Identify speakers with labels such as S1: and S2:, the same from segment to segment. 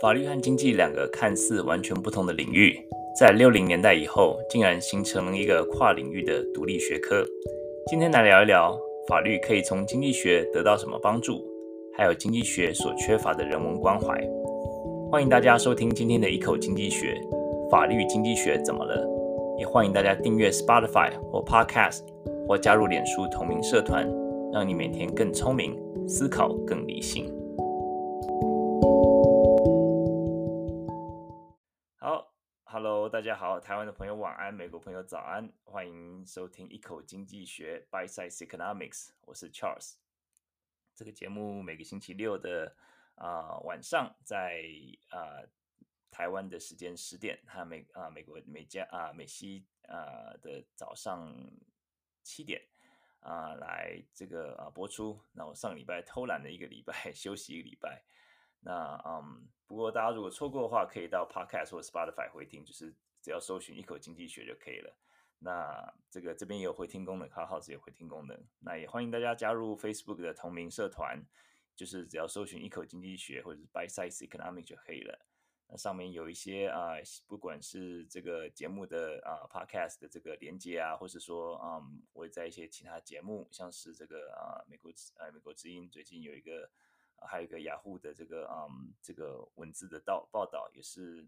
S1: 法律和经济两个看似完全不同的领域，在六零年代以后，竟然形成了一个跨领域的独立学科。今天来聊一聊法律可以从经济学得到什么帮助，还有经济学所缺乏的人文关怀。欢迎大家收听今天的一口经济学，法律经济学怎么了？也欢迎大家订阅 Spotify 或 Podcast，或加入脸书同名社团，让你每天更聪明，思考更理性。大家好，台湾的朋友晚安，美国朋友早安，欢迎收听一口经济学 （Bite Size Economics），我是 Charles。这个节目每个星期六的啊、晚上在，啊台湾的时间十点，还有美啊、美国美加啊、美西啊、的早上七点啊、来这个啊播出。那我上礼拜偷懒了一个礼拜，休息一个礼拜。那嗯，不过大家如果错过的话，可以到 Podcast 或 Spotify 回听，就是。只要搜寻一口经济学就可以了。那这个这边也有回听功能，Clubhouse 也有回听功能。那也欢迎大家加入 Facebook 的同名社团，就是只要搜寻一口经济学或者是 By Size economic 就可以了。那上面有一些啊、不管是这个节目的啊、Podcast 的这个连接啊，或是说嗯，我在一些其他节目，像是这个啊、美国呃美国之音最近有一个，还有一个雅虎的这个嗯这个文字的报报道也是。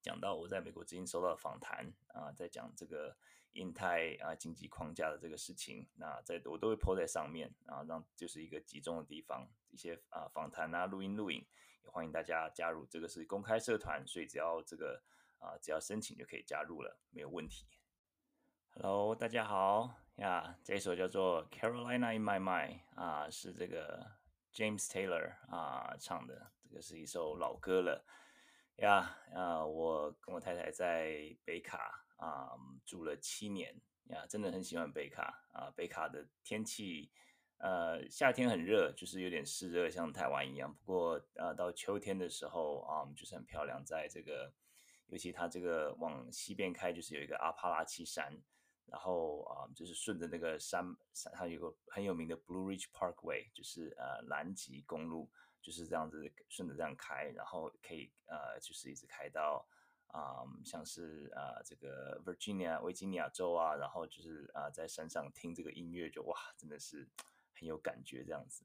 S1: 讲到我在美国之音收到的访谈啊，在讲这个印太啊经济框架的这个事情，那在我都会 po 在上面啊，让就是一个集中的地方，一些啊访谈啊录音录影，也欢迎大家加入。这个是公开社团，所以只要这个啊只要申请就可以加入了，没有问题。Hello，大家好呀这首叫做 Carolina in My Mind 啊，是这个 James Taylor 啊唱的，这个是一首老歌了。呀，啊，我跟我太太在北卡啊、住了七年呀，真的很喜欢北卡啊。北卡的天气，呃，夏天很热，就是有点湿热，像台湾一样。不过，呃，到秋天的时候啊、就是很漂亮，在这个，尤其它这个往西边开，就是有一个阿帕拉契山，然后啊、就是顺着那个山，山它有个很有名的 Blue Ridge Parkway，就是呃蓝极公路。就是这样子顺着这样开，然后可以呃，就是一直开到啊、像是啊、呃、这个 Virginia 维吉尼亚州啊，然后就是啊、在山上听这个音乐，就哇，真的是很有感觉这样子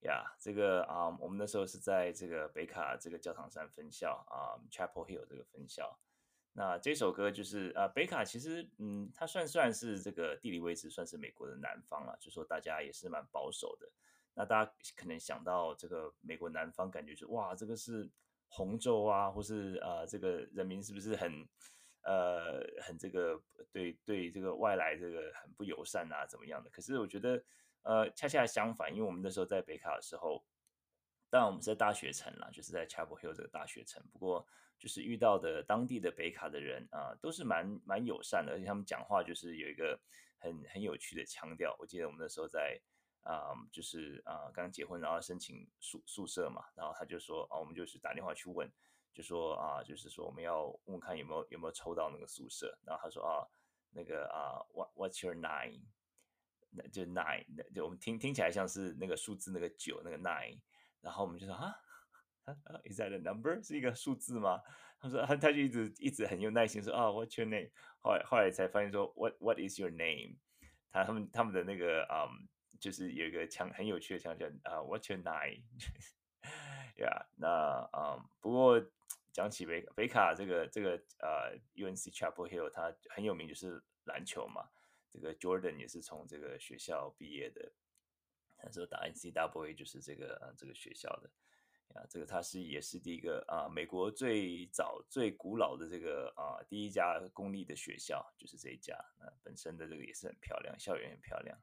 S1: 呀。这个啊、我们那时候是在这个北卡这个教堂山分校啊、Chapel Hill 这个分校。那这首歌就是啊、北卡其实嗯，它算算是这个地理位置算是美国的南方了，就说大家也是蛮保守的。那大家可能想到这个美国南方，感觉就哇，这个是红州啊，或是呃，这个人民是不是很呃很这个对对这个外来这个很不友善啊，怎么样的？可是我觉得呃，恰恰相反，因为我们那时候在北卡的时候，当然我们是在大学城啦，就是在 Chapel Hill 这个大学城。不过就是遇到的当地的北卡的人啊、都是蛮蛮友善的，而且他们讲话就是有一个很很有趣的腔调。我记得我们那时候在。啊、就是啊，刚结婚，然后申请宿宿舍嘛，然后他就说啊，我们就是打电话去问，就说啊，就是说我们要问看有没有有没有抽到那个宿舍，然后他说啊，那个啊，What What's your nine？那就 nine，就我们听听起来像是那个数字那个九那个 nine，然后我们就说啊，Is that a number？是一个数字吗？他说他他就一直一直很有耐心说啊，What's your name？后来后来才发现说 What What is your name？他他们他们的那个嗯。就是有一个强很有趣的强调啊，What's your name？Yeah，那嗯不过讲起北北卡这个这个呃、UNC Chapel Hill，它很有名，就是篮球嘛。这个 Jordan 也是从这个学校毕业的，那时候打 NCAA 就是这个呃这个学校的啊。这个它是也是第一个啊，美国最早最古老的这个啊第一家公立的学校就是这一家。那本身的这个也是很漂亮，校园很漂亮。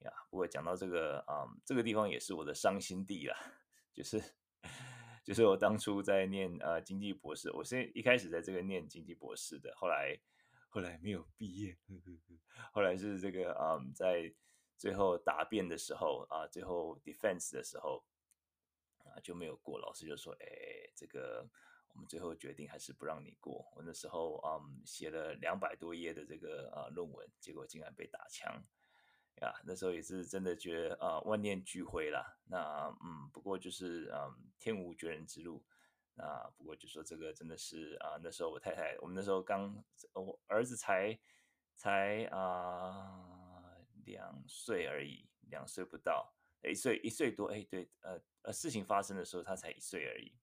S1: 呀，不过讲到这个啊、嗯，这个地方也是我的伤心地啦，就是 就是我当初在念呃经济博士，我是一开始在这个念经济博士的，后来后来没有毕业，后来是这个啊、嗯，在最后答辩的时候啊，最后 defense 的时候啊就没有过，老师就说，哎，这个我们最后决定还是不让你过。我那时候啊、嗯、写了两百多页的这个啊论文，结果竟然被打枪。呀，那时候也是真的觉得啊、万念俱灰啦。那嗯，不过就是嗯，天无绝人之路。那不过就说这个真的是啊，那时候我太太，我们那时候刚，我儿子才才啊两岁而已，两岁不到，一岁一岁多，哎，对，呃呃，事情发生的时候他才一岁而已。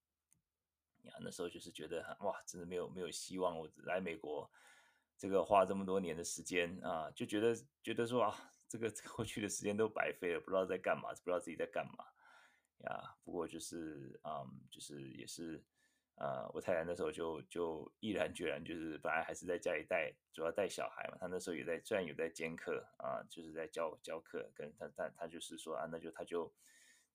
S1: 呀，那时候就是觉得哇，真的没有没有希望，我来美国这个花这么多年的时间啊，就觉得觉得说啊，这个过去的时间都白费了，不知道在干嘛，不知道自己在干嘛。呀，不过就是，嗯，就是也是，呃，我太太那时候就就毅然决然，就是本来还是在家里带，主要带小孩嘛。她那时候也在，虽然有在兼课啊，就是在教教课，跟她，但她就是说啊，那就她就，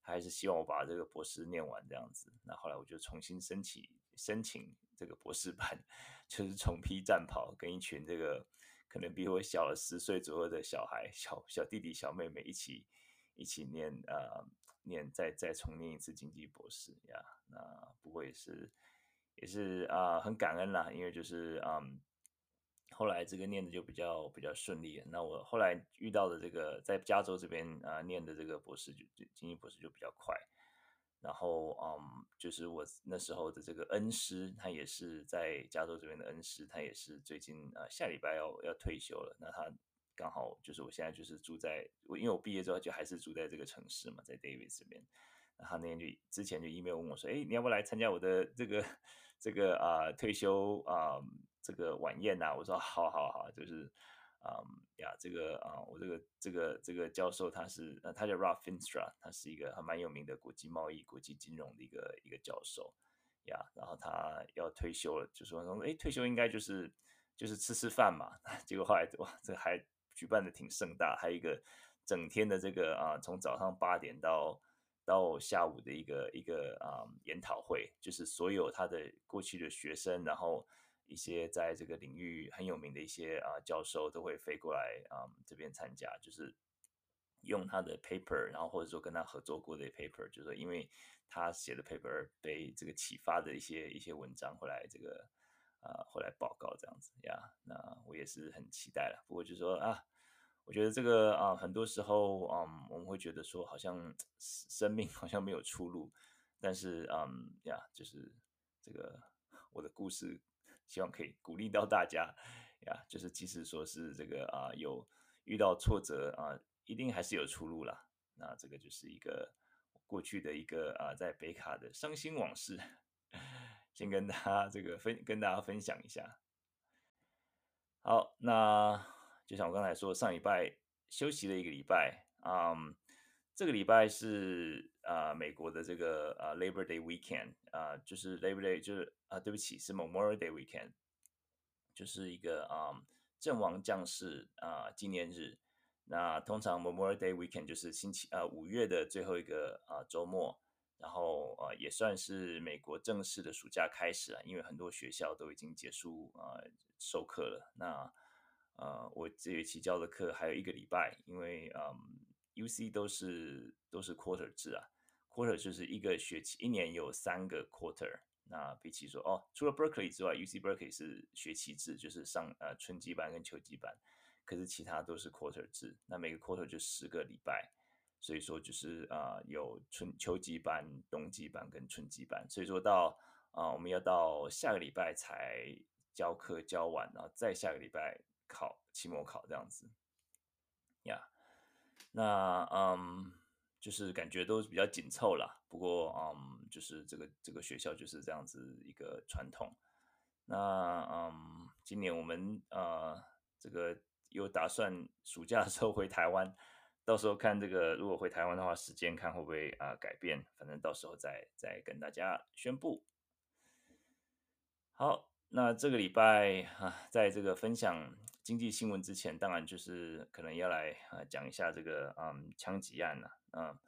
S1: 她还是希望我把这个博士念完这样子。那后来我就重新申请申请这个博士班，就是重披战袍，跟一群这个可能比我小了十岁左右的小孩，小小弟弟小妹妹一起一起念啊。念再再重念一次经济博士呀，那不过也是也是啊、很感恩啦，因为就是嗯，后来这个念的就比较比较顺利。那我后来遇到的这个在加州这边啊、念的这个博士就就经济博士就比较快。然后嗯，就是我那时候的这个恩师，他也是在加州这边的恩师，他也是最近啊、呃、下礼拜要要退休了。那他。刚好就是我现在就是住在我，因为我毕业之后就还是住在这个城市嘛，在 Davis 这边。然后那天就之前就 email 问我说：“哎，你要不来参加我的这个这个啊、退休啊、这个晚宴呐、？”我说：“好好好，就是啊、嗯、呀，这个啊、我这个这个这个教授他是呃他叫 Rob Finster，他是一个还蛮有名的国际贸易、国际金融的一个一个教授呀。然后他要退休了，就说说哎退休应该就是就是吃吃饭嘛。结果后来哇这还。举办的挺盛大，还有一个整天的这个啊，从早上八点到到下午的一个一个啊研讨会，就是所有他的过去的学生，然后一些在这个领域很有名的一些啊教授都会飞过来啊这边参加，就是用他的 paper，然后或者说跟他合作过的 paper，就是说因为他写的 paper 被这个启发的一些一些文章，后来这个。啊，后来报告这样子呀，那我也是很期待了。不过就是说啊，我觉得这个啊，很多时候嗯，我们会觉得说好像生命好像没有出路，但是嗯呀，就是这个我的故事，希望可以鼓励到大家呀，就是即使说是这个啊有遇到挫折啊，一定还是有出路啦。那这个就是一个过去的一个啊，在北卡的伤心往事。先跟大家这个分跟大家分享一下。好，那就像我刚才说，上礼拜休息了一个礼拜，嗯，这个礼拜是啊、美国的这个啊、Labor Day Weekend 啊、就是 Labor Day 就是啊、对不起，是 Memorial Day Weekend，就是一个啊、阵亡将士啊、纪念日。那通常 Memorial Day Weekend 就是星期啊五、月的最后一个啊、周末。然后呃也算是美国正式的暑假开始了，因为很多学校都已经结束呃授课了。那呃我这学期教的课还有一个礼拜，因为嗯 UC 都是都是 quarter 制啊，quarter 就是一个学期一年有三个 quarter。那比起说哦，除了 Berkeley 之外，UC Berkeley 是学期制，就是上呃春季班跟秋季班，可是其他都是 quarter 制。那每个 quarter 就十个礼拜。所以说就是啊、有春秋季班、冬季班跟春季班。所以说到啊、我们要到下个礼拜才教课教完，然后再下个礼拜考期末考这样子。呀、那嗯，就是感觉都比较紧凑了。不过嗯，就是这个这个学校就是这样子一个传统。那嗯，今年我们呃，这个有打算暑假的时候回台湾。到时候看这个，如果回台湾的话，时间看会不会啊、改变，反正到时候再再跟大家宣布。好，那这个礼拜啊，在这个分享经济新闻之前，当然就是可能要来啊讲一下这个嗯枪击案了。嗯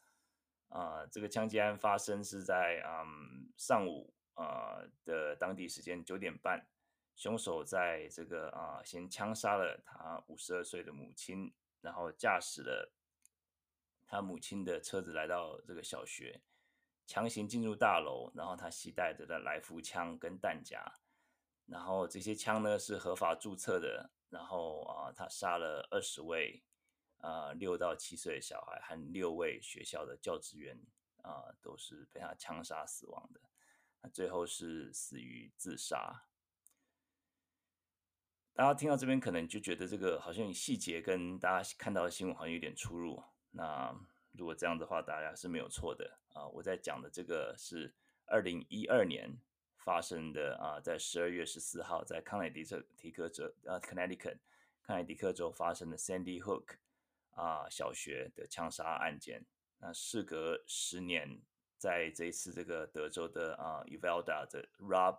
S1: 啊，这个枪击案发生是在嗯上午啊的当地时间九点半，凶手在这个啊先枪杀了他五十二岁的母亲，然后驾驶了。他母亲的车子来到这个小学，强行进入大楼，然后他携带着的来福枪跟弹夹，然后这些枪呢是合法注册的，然后啊，他杀了二十位啊六到七岁小孩和六位学校的教职员啊，都是被他枪杀死亡的那最后是死于自杀。大家听到这边可能就觉得这个好像细节跟大家看到的新闻好像有点出入。那如果这样的话，大家是没有错的啊。我在讲的这个是二零一二年发生的啊，在十二月十四号在康乃狄克提克州呃 Connecticut 康乃狄克州发生的 Sandy Hook 啊小学的枪杀案件。那事隔十年，在这一次这个德州的啊 Uvalde 的 Robb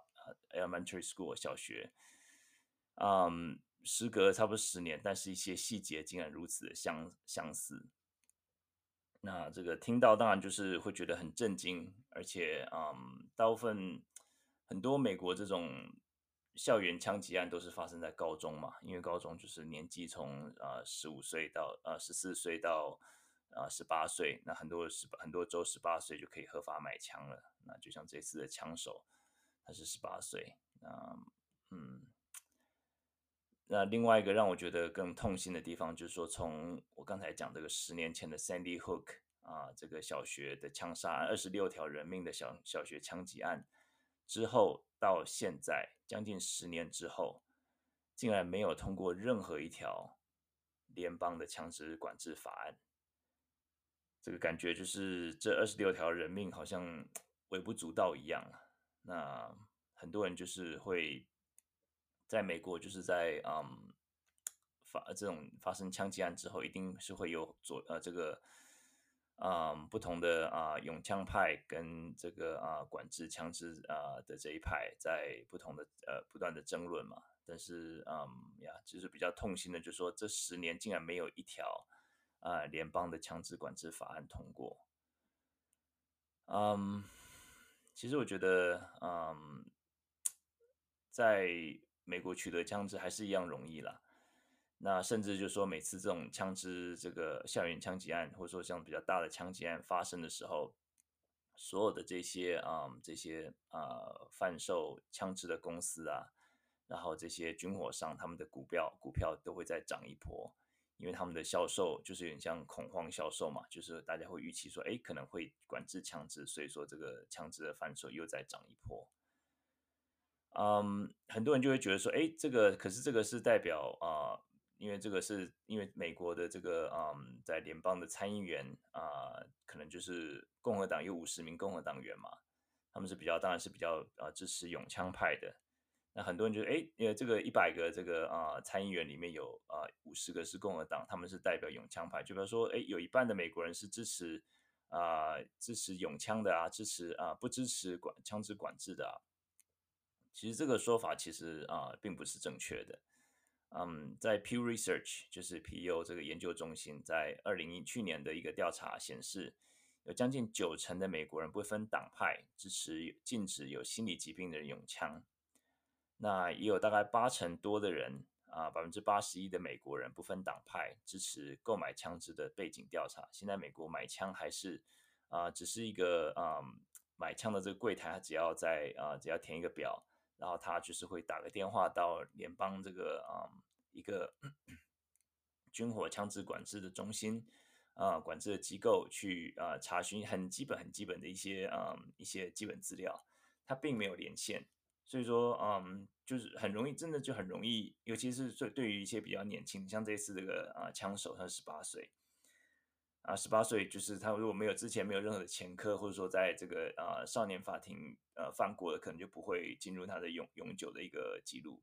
S1: Elementary School 小学。嗯，时隔差不多十年，但是一些细节竟然如此的相相似。那这个听到当然就是会觉得很震惊，而且嗯，大部分很多美国这种校园枪击案都是发生在高中嘛，因为高中就是年纪从呃十五岁到呃十四岁到呃十八岁，那很多十很多州十八岁就可以合法买枪了。那就像这次的枪手，他是十八岁，那嗯。那另外一个让我觉得更痛心的地方，就是说，从我刚才讲这个十年前的 Sandy Hook 啊，这个小学的枪杀案，二十六条人命的小小学枪击案之后，到现在将近十年之后，竟然没有通过任何一条联邦的枪支管制法案。这个感觉就是这二十六条人命好像微不足道一样。那很多人就是会。在美国，就是在嗯发这种发生枪击案之后，一定是会有左呃这个嗯不同的啊拥枪派跟这个啊管制枪支啊的这一派在不同的呃不断的争论嘛。但是嗯呀，就是比较痛心的，就是说这十年竟然没有一条啊联邦的枪支管制法案通过。嗯，其实我觉得嗯在。美国取得枪支还是一样容易啦，那甚至就是说，每次这种枪支这个校园枪击案，或者说像比较大的枪击案发生的时候，所有的这些啊、这些啊、贩售枪支的公司啊，然后这些军火商，他们的股票股票都会再涨一波，因为他们的销售就是有点像恐慌销售嘛，就是大家会预期说，哎，可能会管制枪支，所以说这个枪支的贩售又再涨一波。嗯很多人就会觉得说，哎，这个可是这个是代表啊、因为这个是因为美国的这个嗯，在联邦的参议员啊、可能就是共和党有五十名共和党员嘛，他们是比较当然是比较啊、呃、支持拥枪派的。那很多人就哎，因为这个一百个这个啊、参议员里面有啊五十个是共和党，他们是代表拥枪派，就比如说哎，有一半的美国人是支持啊、支持拥枪的啊，支持啊、不支持管枪支管制的啊。其实这个说法其实啊、并不是正确的。嗯，在 Pew Research 就是 PEO 这个研究中心在二零一去年的一个调查显示，有将近九成的美国人不分党派支持禁止有心理疾病的人用枪。那也有大概八成多的人啊，百分之八十一的美国人不分党派支持购买枪支的背景调查。现在美国买枪还是啊、只是一个啊、嗯、买枪的这个柜台，他只要在啊、只要填一个表。然后他就是会打个电话到联邦这个啊、一个军火枪支管制的中心啊、管制的机构去啊、查询很基本很基本的一些啊、一些基本资料，他并没有连线，所以说嗯就是很容易真的就很容易，尤其是对对于一些比较年轻，像这次这个啊枪手他十八岁。啊，十八岁就是他如果没有之前没有任何的前科，或者说在这个啊少年法庭呃犯过的，可能就不会进入他的永永久的一个记录，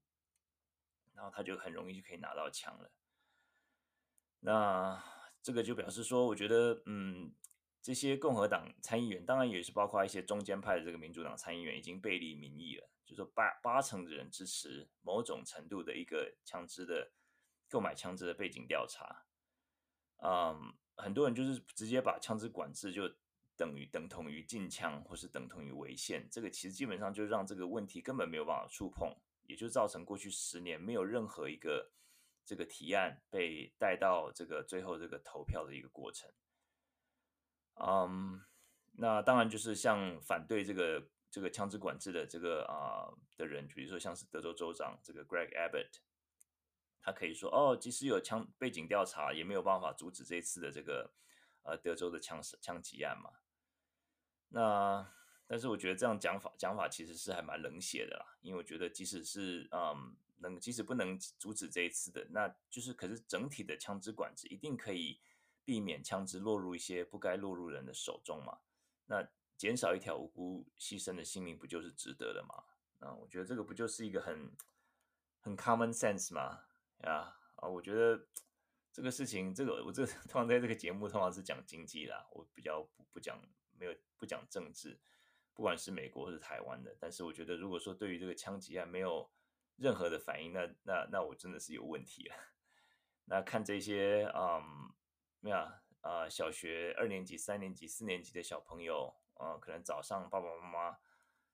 S1: 然后他就很容易就可以拿到枪了。那这个就表示说，我觉得嗯，这些共和党参议员，当然也是包括一些中间派的这个民主党参议员，已经背离民意了，就是说八八成的人支持某种程度的一个枪支的购买枪支的背景调查，嗯。很多人就是直接把枪支管制就等于等同于禁枪，或是等同于违宪。这个其实基本上就让这个问题根本没有办法触碰，也就造成过去十年没有任何一个这个提案被带到这个最后这个投票的一个过程。嗯，那当然就是像反对这个这个枪支管制的这个啊、的人，比如说像是德州州长这个 Greg Abbott。他可以说哦，即使有枪背景调查，也没有办法阻止这一次的这个呃德州的枪枪击案嘛。那但是我觉得这样讲法讲法其实是还蛮冷血的啦，因为我觉得即使是嗯能即使不能阻止这一次的，那就是可是整体的枪支管制一定可以避免枪支落入一些不该落入人的手中嘛？那减少一条无辜牺牲的性命不就是值得的吗？那我觉得这个不就是一个很很 common sense 吗？啊啊，我觉得这个事情这个我这个 通常在这个节目通常是讲经济啦，我比较不不讲没有不讲政治。不管是美国或是台湾的，但是我觉得，如果说对于这个枪击案没有任何的反应，那那那我真的是有问题了。那看这些，嗯，没有啊，小学二年级、三年级、四年级的小朋友，啊，可能早上爸爸妈妈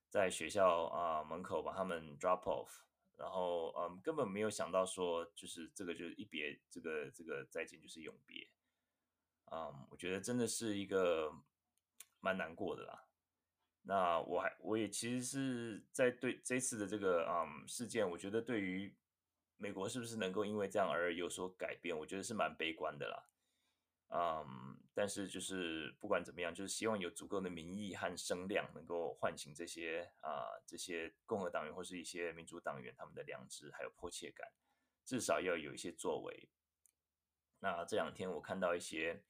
S1: 在学校啊门口把他们 drop off，然后嗯，根本没有想到说，就是这个就是一别，这个这个再见就是永别，嗯，我觉得真的是一个蛮难过的啦。那我还我也其实是在对这次的这个嗯事件，我觉得对于美国是不是能够因为这样而有所改变，我觉得是蛮悲观的啦。嗯，但是就是不管怎么样，就是希望有足够的民意和声量，能够唤醒这些啊、这些共和党员或是一些民主党员他们的良知还有迫切感，至少要有一些作为。那这两天我看到一些。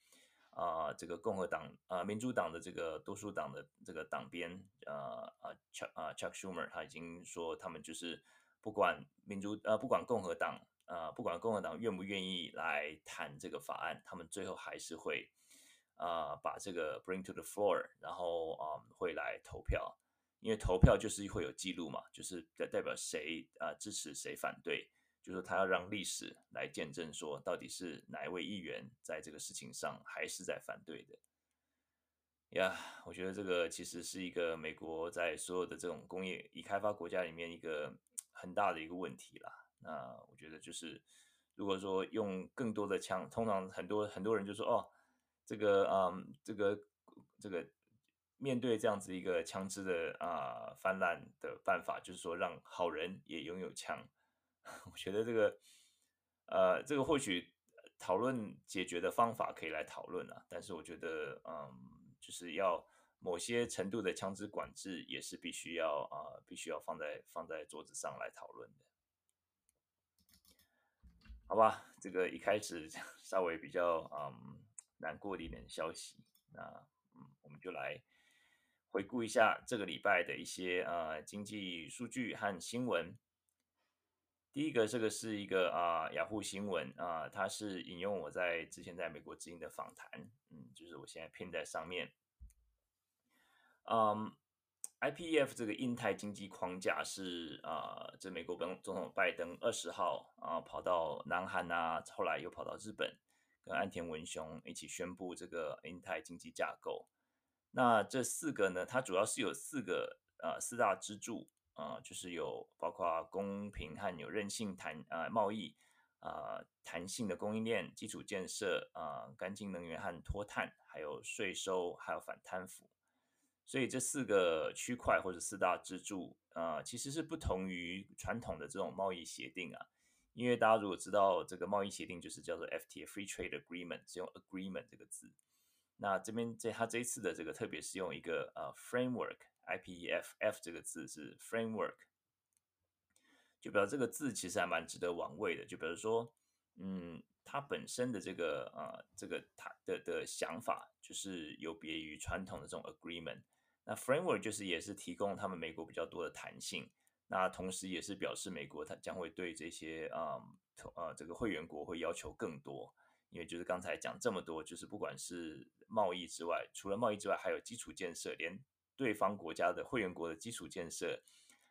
S1: 啊、这个共和党啊、民主党的这个多数党的这个党鞭，呃啊，Chuck 啊 Chuck Schumer 他已经说，他们就是不管民主呃不管共和党、呃，不管共和党愿不愿意来谈这个法案，他们最后还是会啊、呃、把这个 bring to the floor，然后啊、会来投票，因为投票就是会有记录嘛，就是代表谁啊、支持谁反对。就是他要让历史来见证，说到底是哪一位议员在这个事情上还是在反对的呀我觉得这个其实是一个美国在所有的这种工业已开发国家里面一个很大的一个问题啦。那我觉得就是，如果说用更多的枪，通常很多很多人就说哦，这个嗯，这个这个面对这样子一个枪支的啊、泛滥的办法，就是说让好人也拥有枪。我觉得这个，呃，这个或许讨论解决的方法可以来讨论啊，但是我觉得，嗯，就是要某些程度的枪支管制也是必须要啊、必须要放在放在桌子上来讨论的，好吧？这个一开始 稍微比较嗯难过的一点消息，那嗯，我们就来回顾一下这个礼拜的一些呃经济数据和新闻。第一个，这个是一个啊雅虎新闻啊，它是引用我在之前在美国之音的访谈，嗯，就是我现在拼在上面。嗯 IPF 这个印太经济框架是啊，这美国本总统拜登二十号啊跑到南韩啊，后来又跑到日本，跟岸田文雄一起宣布这个印太经济架构。那这四个呢，它主要是有四个啊四大支柱。啊、呃，就是有包括公平和有韧性弹啊贸易啊、呃、弹性的供应链、基础建设啊、呃、干净能源和脱碳，还有税收，还有反贪腐。所以这四个区块或者四大支柱啊、其实是不同于传统的这种贸易协定啊。因为大家如果知道这个贸易协定，就是叫做 FTA（Free Trade Agreement），是用 agreement 这个字。那这边这他这一次的这个特别是用一个呃 framework。IPEF，F 这个字是 framework，就表示这个字其实还蛮值得玩味的。就比如说，嗯，它本身的这个呃，这个它的的想法就是有别于传统的这种 agreement。那 framework 就是也是提供他们美国比较多的弹性，那同时也是表示美国它将会对这些啊呃，这个会员国会要求更多，因为就是刚才讲这么多，就是不管是贸易之外，除了贸易之外，还有基础建设，连。对方国家的会员国的基础建设，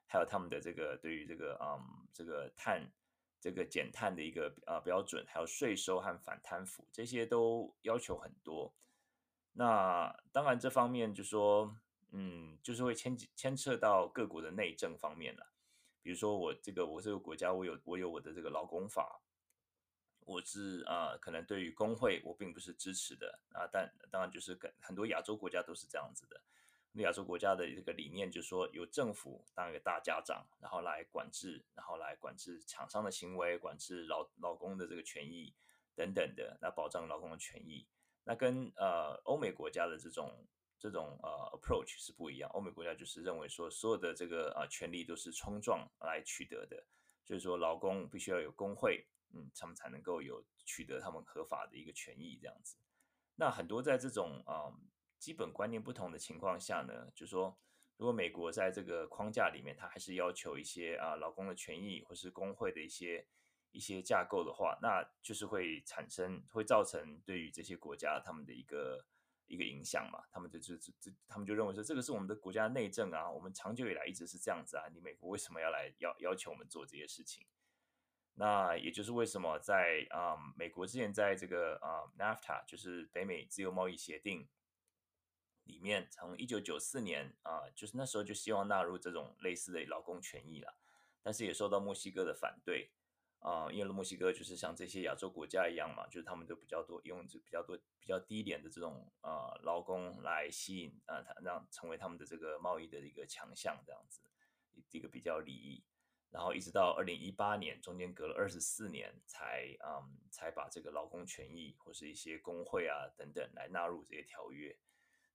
S1: 还有他们的这个对于这个嗯这个碳这个减碳的一个呃标准，还有税收和反贪腐这些都要求很多。那当然这方面就说嗯就是会牵牵扯到各国的内政方面了。比如说我这个我这个国家我有我有我的这个劳工法，我是啊、可能对于工会我并不是支持的啊，但当然就是跟很多亚洲国家都是这样子的。亚洲国家的这个理念就是说，由政府当一个大家长，然后来管制，然后来管制厂商的行为，管制劳劳工的这个权益等等的，来保障劳工的权益。那跟呃欧美国家的这种这种呃 approach 是不一样。欧美国家就是认为说，所有的这个啊权利都是冲撞来取得的，就是说劳工必须要有工会，嗯，他们才能够有取得他们合法的一个权益这样子。那很多在这种啊基本观念不同的情况下呢，就说，如果美国在这个框架里面，它还是要求一些啊劳工的权益或是工会的一些。一些架构的话，那就是会产生，会造成对于这些国家他们的一个一个影响嘛。他们就就就他们就认为说，这个是我们的国家内政啊，我们长久以来一直是这样子啊，你美国为什么要来要要求我们做这些事情？那也就是为什么在啊、美国之前在这个啊、嗯、NAFTA 就是北美自由贸易协定里面，从一九九四年啊，就是那时候就希望纳入这种类似的劳工权益了，但是也受到墨西哥的反对。啊，因为墨西哥就是像这些亚洲国家一样嘛，就是他们都比较多用这比较多比较低廉的这种啊劳工来吸引啊，他让成为他们的这个贸易的一个强项，这样子一个比较利益。然后一直到二零一八年，中间隔了二十四年才嗯才把这个劳工权益或是一些工会啊等等来纳入这些条约。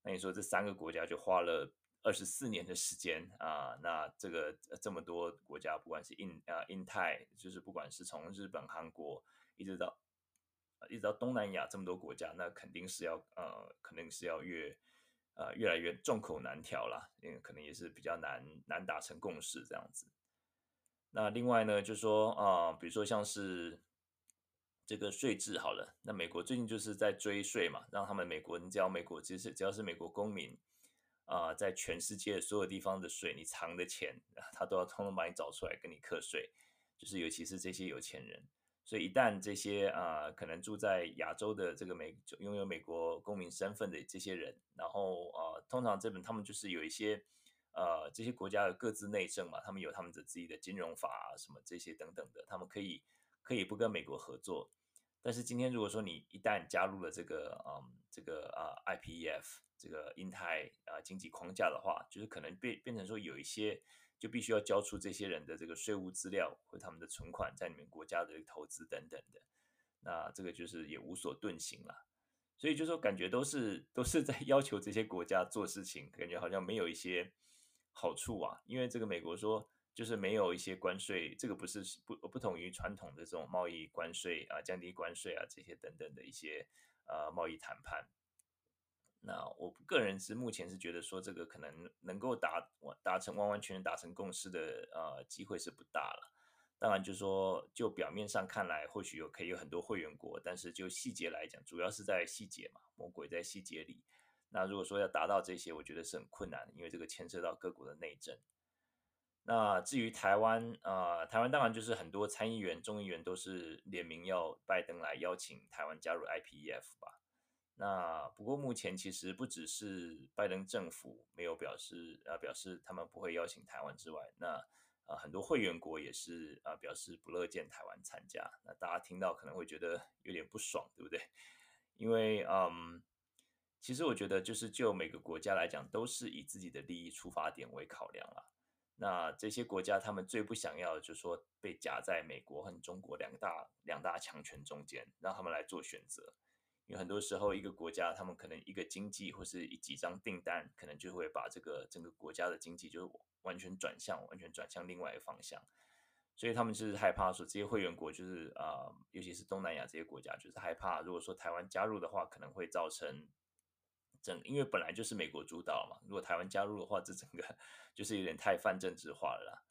S1: 那你说这三个国家就花了。二十四年的时间啊，那这个这么多国家，不管是印啊印太，就是不管是从日本、韩国一直到一直到东南亚这么多国家，那肯定是要呃，肯定是要越呃越来越众口难调了，因为可能也是比较难难达成共识这样子。那另外呢，就说啊、比如说像是这个税制好了，那美国最近就是在追税嘛，让他们美国人只要美国其实只要是美国公民。啊、在全世界所有地方的税，你藏的钱，他都要通通把你找出来跟你课税，就是尤其是这些有钱人。所以一旦这些啊、可能住在亚洲的这个美拥有美国公民身份的这些人，然后啊、通常这本他们就是有一些呃，这些国家的各自内政嘛，他们有他们的自己的金融法啊，什么这些等等的，他们可以可以不跟美国合作。但是今天如果说你一旦加入了这个嗯，这个啊 IPEF。这个印太啊经济框架的话，就是可能变变成说有一些就必须要交出这些人的这个税务资料或他们的存款在你们国家的投资等等的，那这个就是也无所遁形了。所以就说感觉都是都是在 要求这些国家做事情，感觉好像没有一些好处啊。因为这个美国说就是没有一些关税，这个不是不不同于传统的这种贸易关税啊、降低关税啊这些等等的一些呃贸易谈判。那我个人是目前是觉得说，这个可能能够达完达成完完全全达成共识的呃机会是不大了。当然，就说就表面上看来，或许有可以有很多会员国，但是就细节来讲，主要是在细节嘛，魔鬼在细节里。那如果说要达到这些，我觉得是很困难的，因为这个牵涉到各国的内政。那至于台湾啊、呃，台湾当然就是很多参议员、众议员都是联名要拜登来邀请台湾加入 IPEF 吧。那不过目前其实不只是拜登政府没有表示，呃，表示他们不会邀请台湾之外，那呃很多会员国也是啊、呃、表示不乐见台湾参加。那大家听到可能会觉得有点不爽，对不对？因为嗯，其实我觉得就是就每个国家来讲，都是以自己的利益出发点为考量了。那这些国家他们最不想要的就是说被夹在美国和中国两大两大强权中间，让他们来做选择。有很多时候，一个国家他们可能一个经济或是一几张订单，可能就会把这个整个国家的经济就完全转向，完全转向另外一个方向。所以他们就是害怕说，这些会员国就是啊、尤其是东南亚这些国家，就是害怕，如果说台湾加入的话，可能会造成整，因为本来就是美国主导嘛，如果台湾加入的话，这整个 就是有点太泛政治化了啦。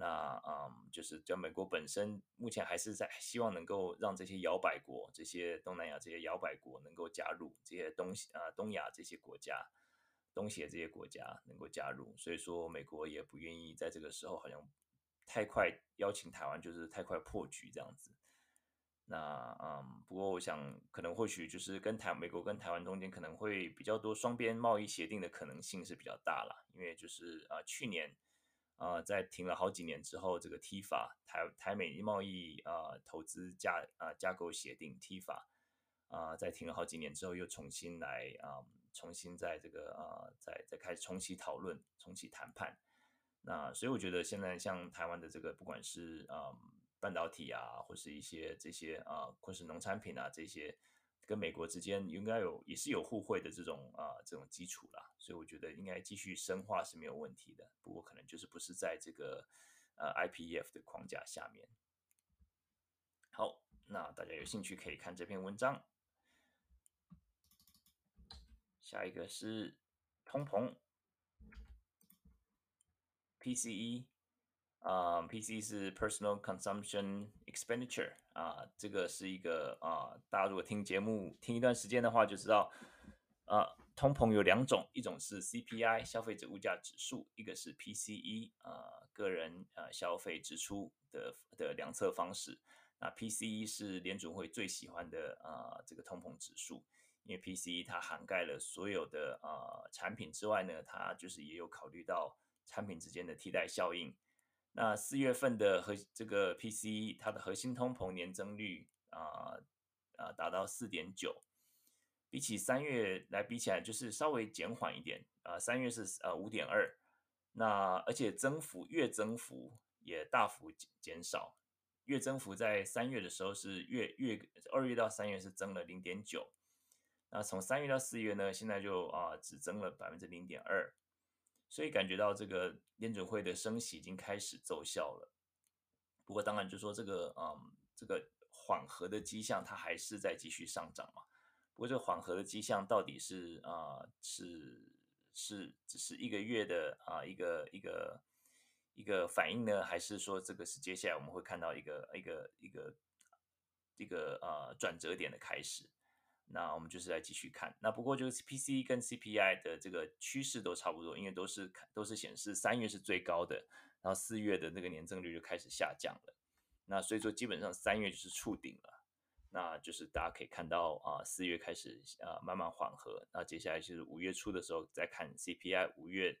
S1: 那嗯，就是叫美国本身目前还是在希望能够让这些摇摆国、这些东南亚这些摇摆国能够加入，这些东西啊东亚这些国家、东协这些国家能够加入，所以说美国也不愿意在这个时候好像太快邀请台湾，就是太快破局这样子。那嗯，不过我想可能或许就是跟台美国跟台湾中间可能会比较多双边贸易协定的可能性是比较大了，因为就是啊去年。啊、呃，在停了好几年之后，这个 TIFA 台台美贸易啊、投资架啊、架构协定 TIFA 啊、在停了好几年之后，又重新来啊、重新在这个啊、呃，再再开始重启讨论、重启谈判。那所以我觉得现在像台湾的这个，不管是啊、半导体啊，或是一些这些啊、或是农产品啊这些，跟美国之间应该有也是有互惠的这种啊、这种基础啦，所以我觉得应该继续深化是没有问题的。不过可能就是不是在这个呃 IPEF 的框架下面。好，那大家有兴趣可以看这篇文章。下一个是通膨，PCE。啊、，PC 是 Personal Consumption Expenditure 啊、这个是一个啊大家如果听节目听一段时间的话，就知道啊通膨有两种，一种是 CPI 消费者物价指数，一个是 PCE 啊、个人呃、uh, 消费支出的的量测方式。那 PCE 是联准会最喜欢的啊这个通膨指数，因为 PCE 它涵盖了所有的啊、产品之外呢，它就是也有考虑到产品之间的替代效应。那四月份的核这个 PCE，它的核心通膨年增率啊啊达到四点九，比起三月来比起来，就是稍微减缓一点啊。三月是呃五点二，那而且增幅月增幅也大幅减少，月增幅在三月的时候是月月二月到三月是增了零点九，那从三月到四月呢，现在就啊只增了百分之零点二。所以感觉到这个联准会的升息已经开始奏效了，不过当然就说这个嗯，这个缓和的迹象它还是在继续上涨嘛。不过这个缓和的迹象到底是啊、是是只是一个月的啊、一个一个一个反应呢，还是说这个是接下来我们会看到一个一个一个一个呃转折点的开始？那我们就是来继续看，那不过就是 PCE 跟 CPI 的这个趋势都差不多，因为都是看都是显示三月是最高的，然后四月的那个年增率就开始下降了。那所以说基本上三月就是触顶了，那就是大家可以看到啊，四月开始啊慢慢缓和，那接下来就是五月初的时候再看 CPI，五月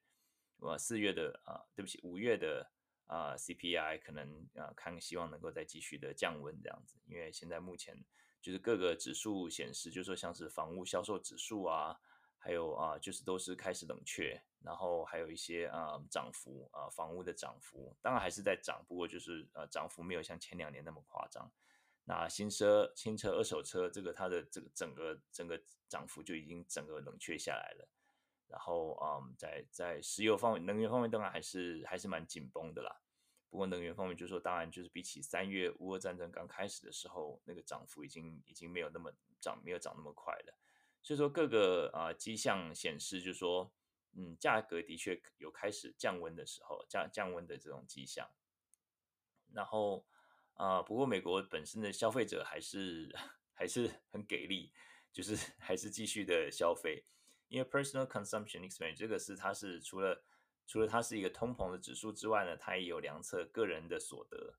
S1: 呃四月的啊对不起五月的啊 CPI 可能啊看希望能够再继续的降温这样子，因为现在目前。就是各个指数显示，就是说像是房屋销售指数啊，还有啊，就是都是开始冷却，然后还有一些啊涨幅啊，房屋的涨幅当然还是在涨，不过就是呃涨幅没有像前两年那么夸张。那新车、新车、二手车这个它的这个整个整个涨幅就已经整个冷却下来了。然后啊，在在石油方面、能源方面当然还是还是蛮紧绷的啦。不过能源方面，就是说，当然就是比起三月乌俄战争刚开始的时候，那个涨幅已经已经没有那么涨，没有涨那么快了。所以说各个啊迹象显示，就是说，嗯，价格的确有开始降温的时候，降降温的这种迹象。然后啊，不过美国本身的消费者还是 还是很给力，就是还是继续的消费，因为 personal consumption expense 这个是它是除了除了它是一个通膨的指数之外呢，它也有量测个人的所得。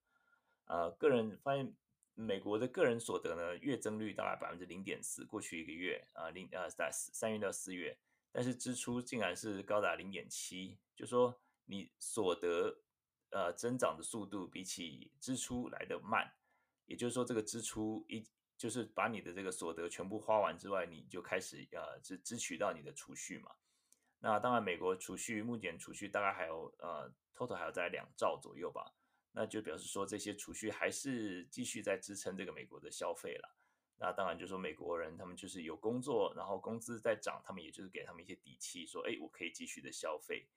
S1: 呃，个人发现美国的个人所得呢，月增率大概百分之零点四，过去一个月啊，零呃在三月到四月，但是支出竟然是高达零点七，就说你所得呃增长的速度比起支出来得慢，也就是说这个支出一就是把你的这个所得全部花完之外，你就开始呃支支取到你的储蓄嘛。那当然，美国储蓄目前储蓄大概还有呃，total 还有在两兆左右吧。那就表示说这些储蓄还是继续在支撑这个美国的消费了。那当然就是说美国人他们就是有工作，然后工资在涨，他们也就是给他们一些底气，说哎，我可以继续的消费。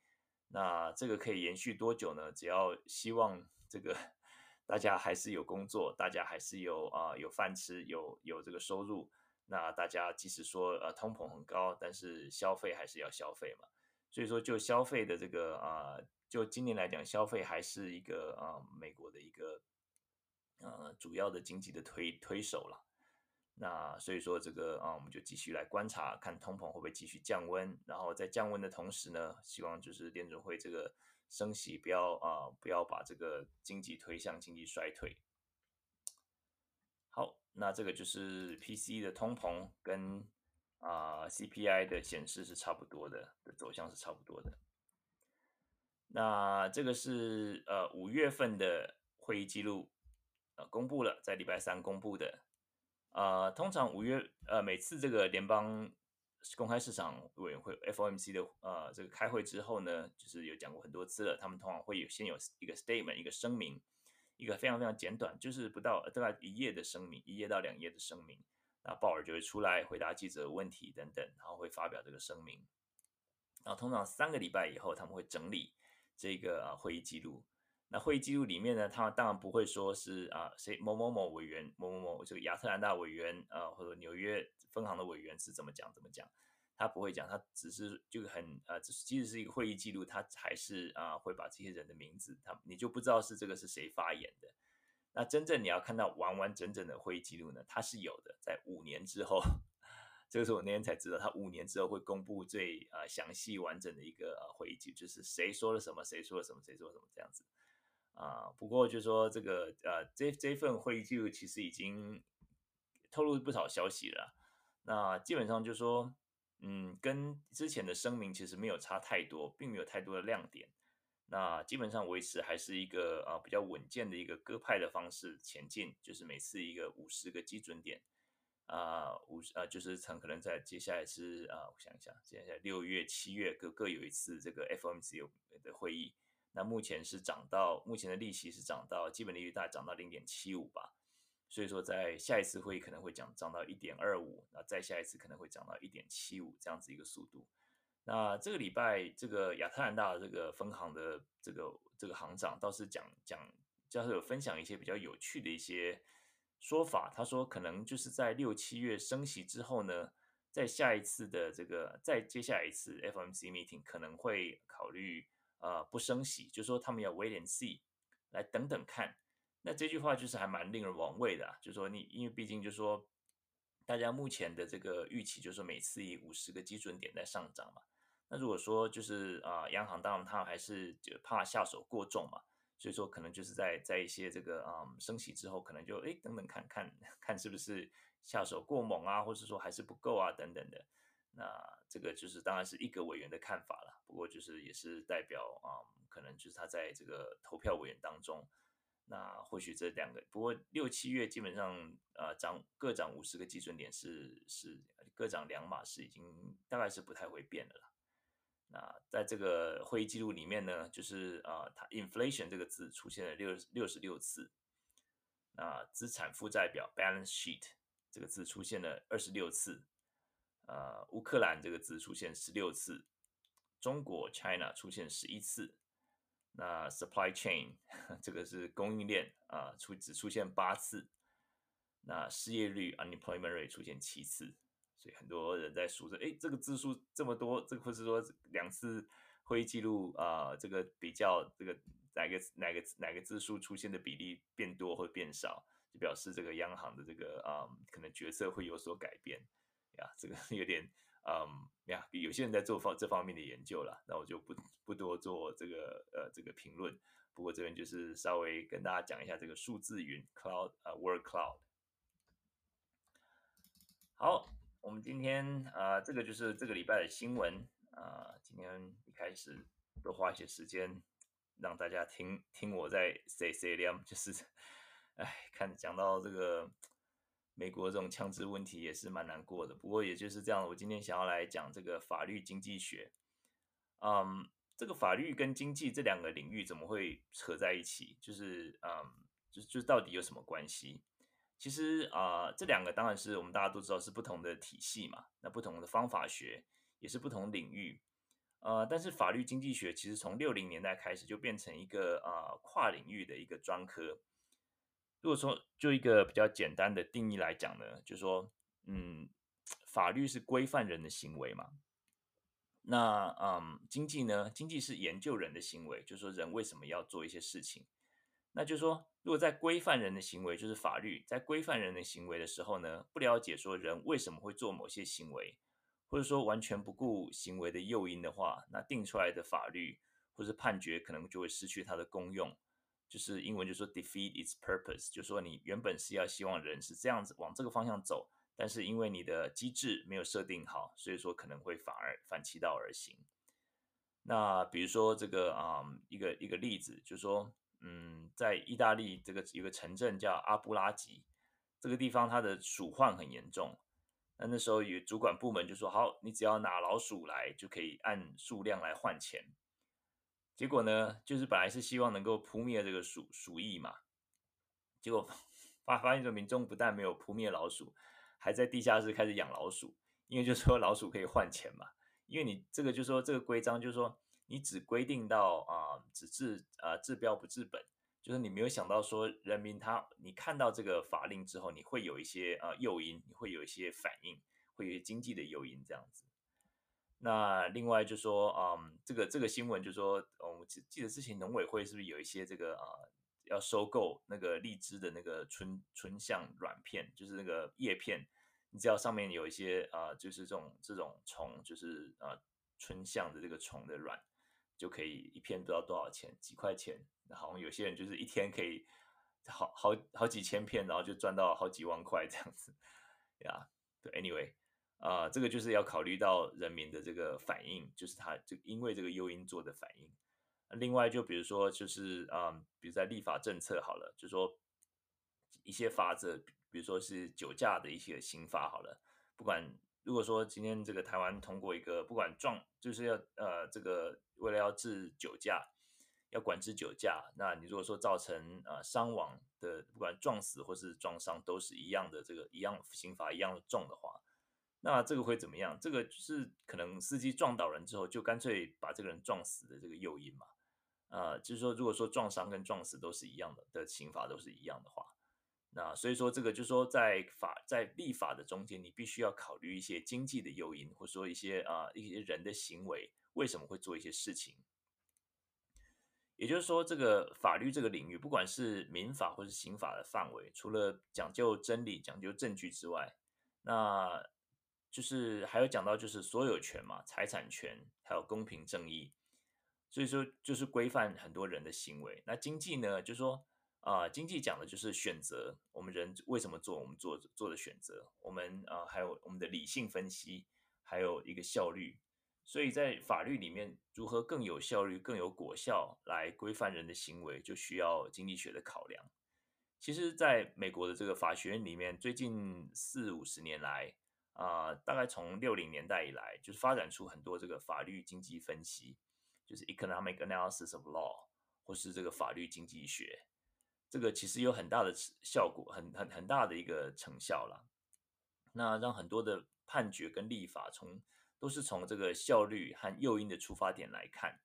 S1: 那这个可以延续多久呢？只要希望这个 大家还是有工作，大家还是有啊、有饭吃，有有这个收入。那大家即使说呃通膨很高，但是消费还是要消费嘛，所以说就消费的这个啊、就今年来讲，消费还是一个啊、美国的一个呃主要的经济的推推手了。那所以说这个啊，我们就继续来观察，看通膨会不会继续降温，然后在降温的同时呢，希望就是联准会这个升息不要啊、不要把这个经济推向经济衰退。好。那这个就是 P.C. 的通膨跟啊、CPI 的显示是差不多的，的走向是差不多的。那这个是呃五月份的会议记录，呃公布了，在礼拜三公布的。呃，通常五月呃每次这个联邦公开市场委员会 FOMC 的呃这个开会之后呢，就是有讲过很多次了，他们通常会有先有一个 statement 一个声明。一个非常非常简短，就是不到大概一页的声明，一页到两页的声明。那鲍尔就会出来回答记者问题等等，然后会发表这个声明。然后通常三个礼拜以后，他们会整理这个啊会议记录。那会议记录里面呢，他当然不会说是啊谁某某某委员某某某这个亚特兰大委员啊或者纽约分行的委员是怎么讲怎么讲，他不会讲，他只是就很呃，即使是一个会议记录，他还是啊会把这些人的名字，他你就不知道是这个是谁发言的。那真正你要看到完完整整的会议记录呢，它是有的，在五年之后，这个是我那天才知道，他五年之后会公布最呃详细完整的一个会议记录，就是谁说了什么，谁说了什么，谁说了什么这样子啊。不过就说这个呃这这份会议记录其实已经透露不少消息了。那基本上就说，嗯，跟之前的声明其实没有差太多，并没有太多的亮点。那基本上维持还是一个啊比较稳健的一个鸽派的方式前进，就是每次一个五十个基准点啊五十啊就是很可能在接下来是啊我想一想，接下来六月七月各各有一次这个 FOMC 的会议，那目前是涨到目前的利息是涨到基本利率大概涨到零点七五吧，所以说在下一次会议可能会涨涨到一点二五，那再下一次可能会涨到一点七五这样子一个速度。那这个礼拜，这个亚特兰大的这个分行的这个这个行长倒是讲讲，就是有分享一些比较有趣的一些说法。他说，可能就是在六七月升息之后呢，在下一次的这个再接下来一次 FMC meeting 可能会考虑呃不升息，就说他们要 wait and see，来等等看。那这句话就是还蛮令人玩味的啊，就说你因为毕竟就是说大家目前的这个预期就是每次以五十个基准点在上涨嘛。那如果说就是啊、央行当然他还是就怕下手过重嘛，所以说可能就是在在一些这个啊、嗯、升息之后，可能就哎等等看看 看是不是下手过猛啊，或者说还是不够啊等等的。那这个就是当然是一个委员的看法了，不过就是也是代表啊、嗯，可能就是他在这个投票委员当中，那或许这两个，不过六七月基本上啊涨各涨五十个基准点是是各涨两码是已经大概是不太会变的了。那在这个会议记录里面呢，就是啊，它 inflation 这个字出现了六六十六次，那资产负债表 balance sheet 这个字出现了二十六次，呃，乌克兰这个字出现十六次，中国 China 出现十一次，那 supply chain 这个是供应链啊，出只出现八次，那失业率 unemployment rate 出现七次。所以很多人在数着，哎，这个字数这么多，这个或是说两次会议记录啊、这个比较这个哪个哪个哪个字数出现的比例变多或变少，就表示这个央行的这个啊、可能决策会有所改变呀。这个 有点嗯呀，有些人在做方这方面的研究了，那我就不不多做这个呃这个评论。不过这边就是稍微跟大家讲一下这个数字云 cloud 啊、word cloud。好。我们今天啊、这个就是这个礼拜的新闻啊、今天一开始多花一些时间让大家听听我在 say say，就是 哎，看讲到这个美国这种枪支问题也是蛮难过的。不过也就是这样，我今天想要来讲这个法律经济学。嗯，这个法律跟经济这两个领域怎么会扯在一起？就是嗯，就就到底有什么关系？其实啊、这两个当然是我们大家都知道是不同的体系嘛，那不同的方法学也是不同领域，呃，但是法律经济学其实从六零年代开始就变成一个啊、跨领域的一个专科。如果说就一个比较简单的定义来讲呢，就是说，嗯，法律是规范人的行为嘛，那嗯，经济呢，经济是研究人的行为，就是说人为什么要做一些事情。那就是说，如果在规范人的行为，就是法律在规范人的行为的时候呢，不了解说人为什么会做某些行为，或者说完全不顾行为的诱因的话，那定出来的法律或者判决可能就会失去它的功用。就是英文就说 defeat its purpose，就说你原本是要希望人是这样子往这个方向走，但是因为你的机制没有设定好，所以说可能会反而反其道而行。那比如说这个啊、一个一个例子，就说。嗯，在意大利这个有个城镇叫阿布拉吉，这个地方它的鼠患很严重。那那时候有主管部门就说：“好，你只要拿老鼠来，就可以按数量来换钱。”结果呢，就是本来是希望能够扑灭这个鼠鼠疫嘛，结果发发现这民众不但没有扑灭老鼠，还在地下室开始养老鼠，因为就说老鼠可以换钱嘛。因为你这个就说这个规章就是说你只规定到啊、只治啊、治标不治本，就是你没有想到说人民他你看到这个法令之后，你会有一些啊、呃、诱因，你会有一些反应，会有一些经济的诱因这样子。那另外就说，嗯，这个这个新闻就说，我们记记得之前农委会是不是有一些这个啊、要收购那个荔枝的那个春春象卵片，就是那个叶片，你知道上面有一些啊、就是这种这种虫，就是啊、春象的这个虫的卵，就可以一片不知道多少钱，几块钱，好像有些人就是一天可以好好好几千片，然后就赚到好几万块这样子，呀，对，anyway。啊、这个就是要考虑到人民的这个反应，就是他就因为这个诱因做的反应。另外，就比如说，就是啊、比如在立法政策好了，就说一些法则，比如说是酒驾的一些刑法好了。不管如果说今天这个台湾通过一个，不管撞，就是要呃这个为了要治酒驾，要管制酒驾，那你如果说造成啊、呃、伤亡的，不管撞死或是撞伤，都是一样的这个一样刑法一样重的话。那这个会怎么样？这个是可能司机撞倒人之后，就干脆把这个人撞死的这个诱因嘛。呃，就是说，如果说撞伤跟撞死都是一样的的刑罚都是一样的话，那所以说这个就是说在法在立法的中间，你必须要考虑一些经济的诱因，或者说一些啊、一些人的行为为什么会做一些事情。也就是说，这个法律这个领域，不管是民法或是刑法的范围，除了讲究真理、讲究证据之外，那就是还有讲到就是所有权嘛，财产权，还有公平正义，所以说就是规范很多人的行为。那经济呢，就说啊、经济讲的就是选择，我们人为什么做我们做做的选择，我们啊、还有我们的理性分析，还有一个效率。所以在法律里面，如何更有效率、更有果效来规范人的行为，就需要经济学的考量。其实，在美国的这个法学院里面，最近四五十年来。啊、大概从六零年代以来，就是发展出很多这个法律经济分析，就是 economic analysis of law，或是这个法律经济学，这个其实有很大的效果，很很很大的一个成效了。那让很多的判决跟立法从都是从这个效率和诱因的出发点来看。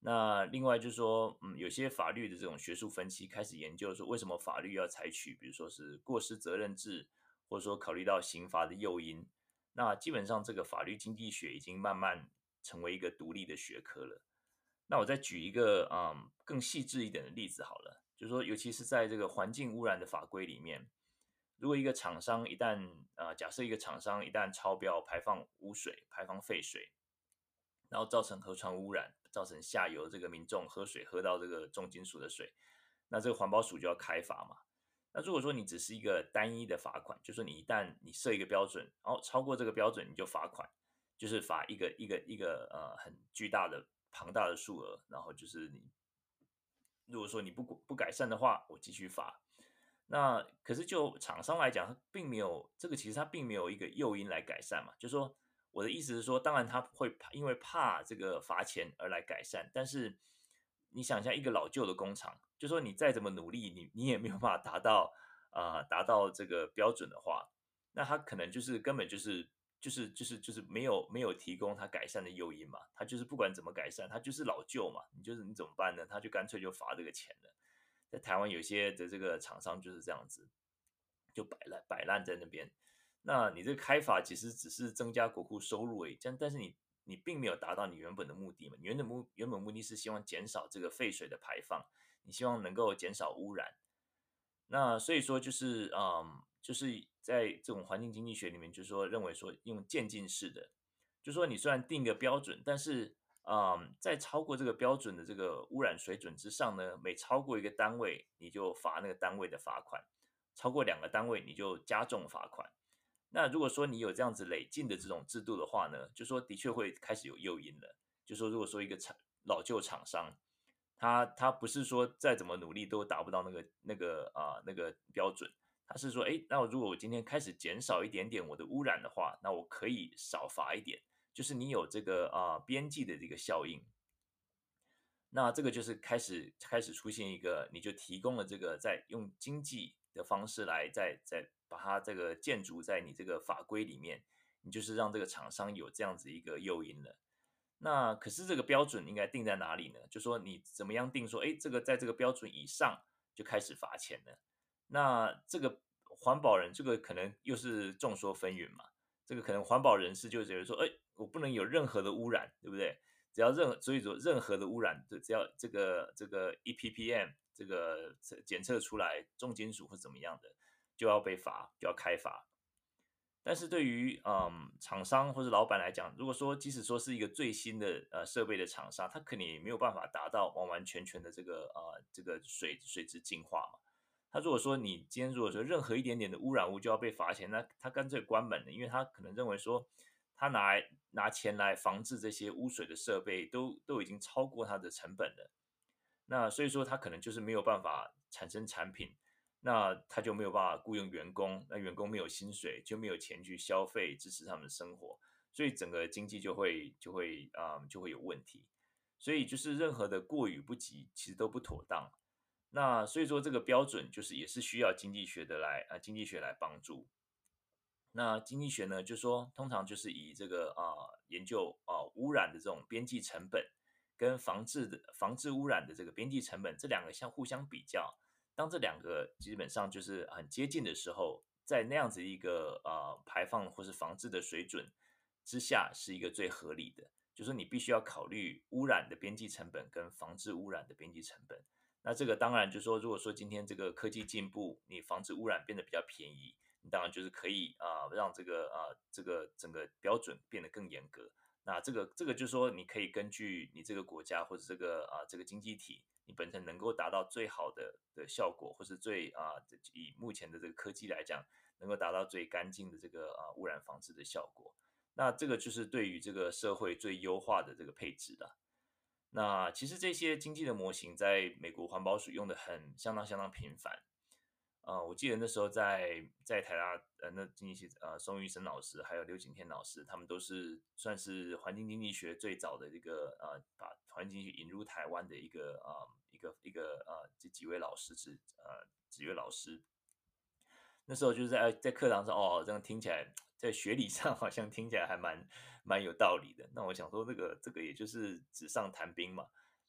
S1: 那另外就是说，嗯，有些法律的这种学术分析开始研究说，为什么法律要采取，比如说是过失责任制。或者说考虑到刑罚的诱因，那基本上这个法律经济学已经慢慢成为一个独立的学科了。那我再举一个嗯更细致一点的例子好了，就是说，尤其是在这个环境污染的法规里面，如果一个厂商一旦啊、呃，假设一个厂商一旦超标排放污水、排放废水，然后造成河川污染，造成下游这个民众喝水喝到这个重金属的水，那这个环保署就要开罚嘛。那如果说你只是一个单一的罚款，就是你一旦你设一个标准，然后超过这个标准你就罚款，就是罚一个一个一个呃很巨大的庞大的数额，然后就是你如果说你不不改善的话，我继续罚。那可是就厂商来讲，并没有这个，其实他并没有一个诱因来改善嘛。就说我的意思是说，当然他会怕，因为怕这个罚钱而来改善，但是。你想一下，一个老旧的工厂，就说你再怎么努力，你你也没有办法达到啊、达到这个标准的话，那他可能就是根本就是就是就是就是没有没有提供他改善的诱因嘛，他就是不管怎么改善，他就是老旧嘛，你就是你怎么办呢？他就干脆就罚这个钱了。在台湾有些的这个厂商就是这样子，就摆烂摆烂在那边。那你这个开罚其实只是增加国库收入而已，但但是你。你并没有达到你原本的目的嘛？原本目原本目的是希望减少这个废水的排放，你希望能够减少污染。那所以说就是嗯，就是在这种环境经济学里面，就是说认为说用渐进式的，就说你虽然定个标准，但是嗯，在超过这个标准的这个污染水准之上呢，每超过一个单位，你就罚那个单位的罚款；超过两个单位，你就加重罚款。那如果说你有这样子累进的这种制度的话呢，就说的确会开始有诱因了。就说如果说一个厂老旧厂商，他他不是说再怎么努力都达不到那个那个啊、那个标准，他是说，哎，那如果我今天开始减少一点点我的污染的话，那我可以少罚一点，就是你有这个啊、边际的这个效应。那这个就是开始开始出现一个，你就提供了这个在用经济的方式来在在。把它这个建筑在你这个法规里面，你就是让这个厂商有这样子一个诱因了。那可是这个标准应该定在哪里呢？就说你怎么样定说，哎，这个在这个标准以上就开始罚钱了。那这个环保人这个可能又是众说纷纭嘛。这个可能环保人士就觉得说，哎，我不能有任何的污染，对不对？只要任何所以说任何的污染，就只要这个这个 EPPM 这个检测出来重金属或怎么样的，就要被罚，就要开罚。但是对于嗯厂商或者老板来讲，如果说即使说是一个最新的呃设备的厂商，他肯定也没有办法达到完完全全的这个呃这个水水质净化嘛。他如果说你今天如果说任何一点点的污染物就要被罚钱，那他干脆关门了，因为他可能认为说他拿来拿钱来防治这些污水的设备都都已经超过他的成本了，那所以说他可能就是没有办法产生产品，那他就没有办法雇佣员工，那员工没有薪水就没有钱去消费支持他们的生活，所以整个经济就会就会啊、就会有问题，所以就是任何的过与不及其实都不妥当。那所以说这个标准就是也是需要经济学的来啊经济学来帮助。那经济学呢，就说通常就是以这个啊研究啊污染的这种边际成本跟防治的防治污染的这个边际成本这两个相互相比较，当这两个基本上就是很接近的时候，在那样子一个啊排放或是防治的水准之下，是一个最合理的。就是你必须要考虑污染的边际成本跟防治污染的边际成本。那这个当然就是说，如果说今天这个科技进步，你防止污染变得比较便宜，你当然就是可以啊、让这个啊、这个整个标准变得更严格。那这个这个就是说，你可以根据你这个国家或者这个啊、这个经济体，你本身能够达到最好的的效果，或是最啊、以目前的这个科技来讲，能够达到最干净的这个啊、污染防治的效果。那这个就是对于这个社会最优化的这个配置了。那其实这些经济的模型在美国环保署用的很相当相当频繁，呃，我记得那时候在在台大呃那经济系呃宋玉生老师还有刘景天老师，他们都是算是环境经济学最早的一个呃把环境引入台湾的一个啊、一个一个呃这几位老师是呃几位老师，那时候就是在在课堂上哦这样听起来。在学理上 好像听起来还蛮蛮有道理的。那我想说，这个这个也就是纸上谈兵嘛。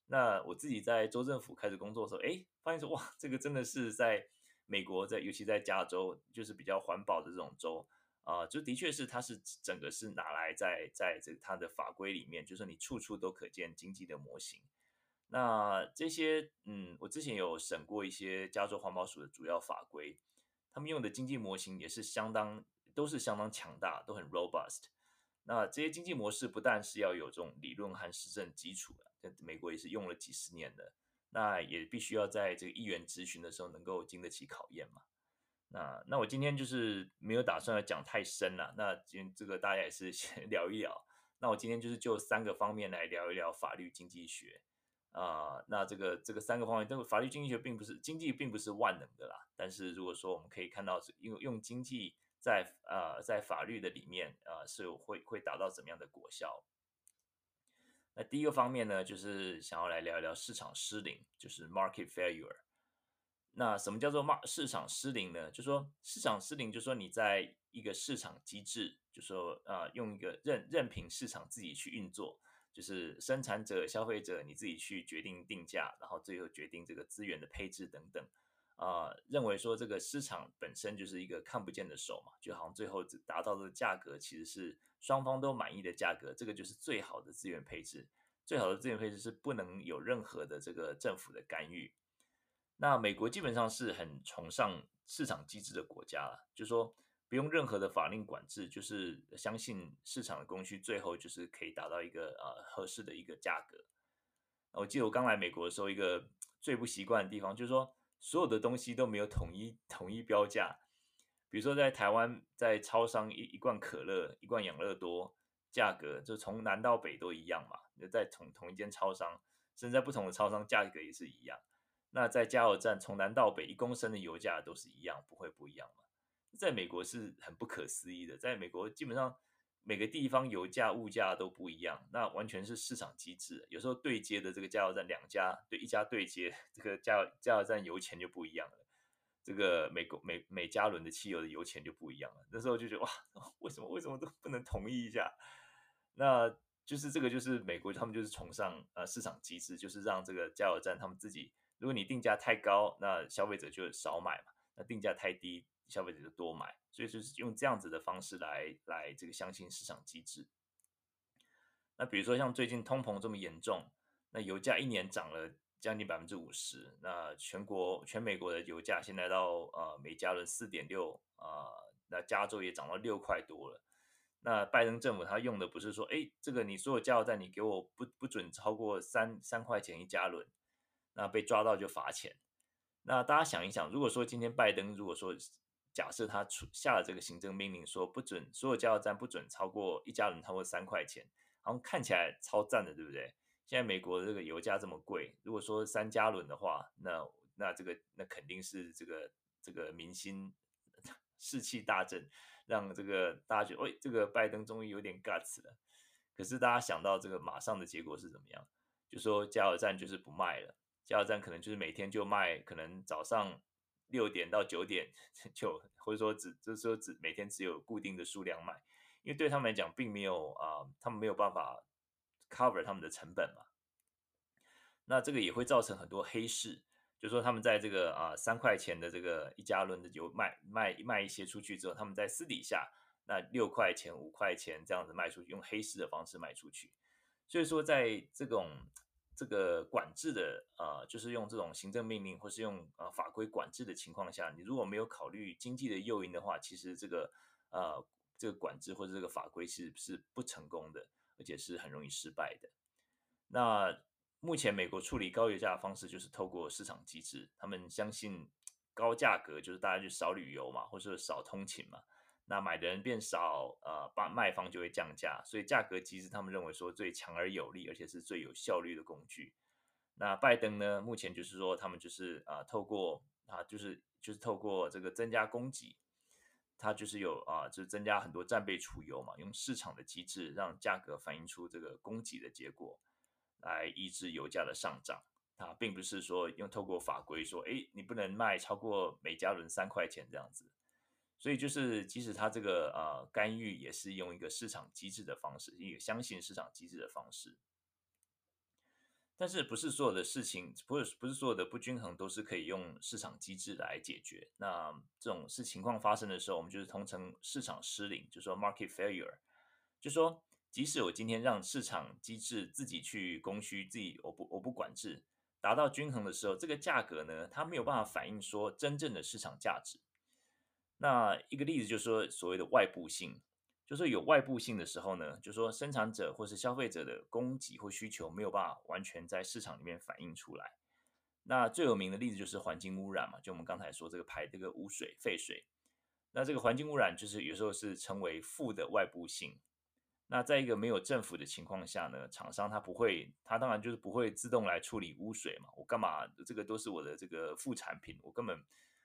S1: 那我自己在州政府开始工作的时候，哎，发现说哇，这个真的是在美国，在尤其在加州，就是比较环保的这种州啊、就的确是它是整个是拿来在在这个它的法规里面，就是你处处都可见经济的模型。那这些嗯，我之前有审过一些加州环保署的主要法规，他们用的经济模型也是相当。都是相当强大，都很 robust。那这些经济模式不但是要有这种理论和实证基础的，在美国也是用了几十年的。那也必须要在这个议员咨询的时候能够经得起考验嘛。那那我今天就是没有打算要讲太深了。那今这个大家也是先 聊一聊。那我今天就是就三个方面来聊一聊法律经济学啊、那这个这个三个方面，这个法律经济学并不是经济并不是万能的啦。但是如果说我们可以看到是用用经济。在呃，在法律的里面啊、呃，是会会达到怎么样的果效？那第一个方面呢，就是想要来聊一聊市场失灵，就是 market failure。那什么叫做 mar 市场失灵呢？就说市场失灵，就说你在一个市场机制，就说啊、用一个任任凭市场自己去运作，就是生产者、消费者你自己去决定定价，然后最后决定这个资源的配置等等。啊、认为说这个市场本身就是一个看不见的手嘛，就好像最后达到的价格其实是双方都满意的价格，这个就是最好的资源配置。最好的资源配置是不能有任何的这个政府的干预。那美国基本上是很崇尚市场机制的国家了，就说不用任何的法令管制，就是相信市场的供需最后就是可以达到一个呃合适的一个价格。我记得我刚来美国的时候，一个最不习惯的地方就是说。所有的东西都没有统一统一标价，比如说在台湾，在超商一一罐可乐、一罐养乐多，价格就从南到北都一样嘛。就在同同一间超商，甚至在不同的超商，价格也是一样。那在加油站，从南到北一公升的油价都是一样，不会不一样嘛。在美国是很不可思议的，在美国基本上。每个地方油价、物价都不一样，那完全是市场机制。有时候对接的这个加油站，两家对一家对接，这个加油加油站油钱就不一样了。这个每个每每加仑的汽油的油钱就不一样了。那时候就觉得哇，为什么为什么都不能同意一下？那就是这个就是美国他们就是崇尚呃市场机制，就是让这个加油站他们自己，如果你定价太高，那消费者就少买嘛；那定价太低，消费者就多买。所以就是用这样子的方式来来这个相信市场机制。那比如说像最近通膨这么严重，那油价一年涨了将近百分之五十，那全国全美国的油价现在到呃每加仑四点六啊，那加州也涨到六块多了。那拜登政府他用的不是说，哎，这个你所有加油站你给我不不准超过三三块钱一加仑，那被抓到就罚钱。那大家想一想，如果说今天拜登如果说假设他出下了这个行政命令，说不准所有加油站不准超过一加仑超过三块钱，好像看起来超赞的，对不对？现在美国的这个油价这么贵，如果说三加仑的话，那那这个那肯定是这个这个民心士气大振，让这个大家觉得，喂，这个拜登终于有点 guts 了。可是大家想到这个马上的结果是怎么样？就说加油站就是不卖了，加油站可能就是每天就卖，可能早上。六点到九点 就，或者说只就是说只每天只有固定的数量卖，因为对他们来讲并没有啊、他们没有办法 cover 他们的成本嘛。那这个也会造成很多黑市，就说他们在这个啊三块钱的这个一加仑的油卖卖卖一些出去之后，他们在私底下那六块钱五块钱这样子卖出去，用黑市的方式卖出去。所以说在这种。这个管制的呃，就是用这种行政命令或是用呃法规管制的情况下，你如果没有考虑经济的诱因的话，其实这个呃这个管制或者这个法规是是不成功的，而且是很容易失败的。那目前美国处理高油价的方式就是透过市场机制，他们相信高价格就是大家就少旅游嘛，或者少通勤嘛。那买的人变少，呃，把卖方就会降价，所以价格机制他们认为说最强而有力，而且是最有效率的工具。那拜登呢，目前就是说他们就是啊、透过啊，就是就是透过这个增加供给，他就是有啊，就是增加很多战备储油嘛，用市场的机制让价格反映出这个供给的结果，来抑制油价的上涨。啊，并不是说用透过法规说，哎，你不能卖超过每加仑三块钱这样子。所以就是，即使他这个呃干预，也是用一个市场机制的方式，一个相信市场机制的方式。但是不是所有的事情，不是不是所有的不均衡都是可以用市场机制来解决。那这种事情况发生的时候，我们就是通称市场失灵，就说 market failure，就说即使我今天让市场机制自己去供需，自己我不我不管制，达到均衡的时候，这个价格呢，它没有办法反映说真正的市场价值。那一个例子就是说，所谓的外部性，就是有外部性的时候呢，就说生产者或是消费者的供给或需求没有办法完全在市场里面反映出来。那最有名的例子就是环境污染嘛，就我们刚才说这个排这个污水、废水。那这个环境污染就是有时候是称为负的外部性。那在一个没有政府的情况下呢，厂商他不会，他当然就是不会自动来处理污水嘛，我干嘛？这个都是我的这个副产品，我根本。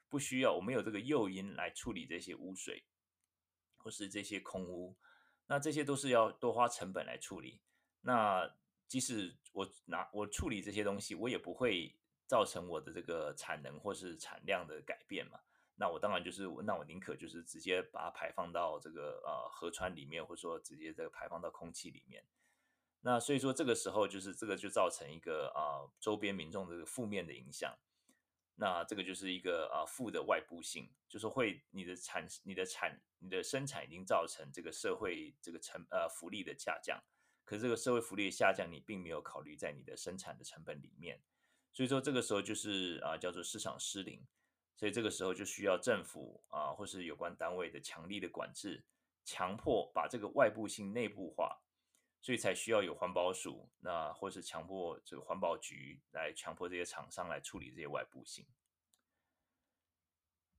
S1: 不需要，我们有这个诱因来处理这些污水，或是这些空污，那这些都是要多花成本来处理。那即使我拿我处理这些东西，我也不会造成我的这个产能或是产量的改变嘛。那我当然就是，那我宁可就是直接把它排放到这个呃河川里面，或者说直接这个排放到空气里面。那所以说这个时候就是这个就造成一个啊、呃、周边民众这个负面的影响。那这个就是一个啊负的外部性，就是会你的产、你的产、你的生产已经造成这个社会这个成呃福利的下降，可是这个社会福利的下降你并没有考虑在你的生产的成本里面，所以说这个时候就是啊叫做市场失灵，所以这个时候就需要政府啊或是有关单位的强力的管制，强迫把这个外部性内部化。所以才需要有环保署，那或是强迫这个环保局来强迫这些厂商来处理这些外部性。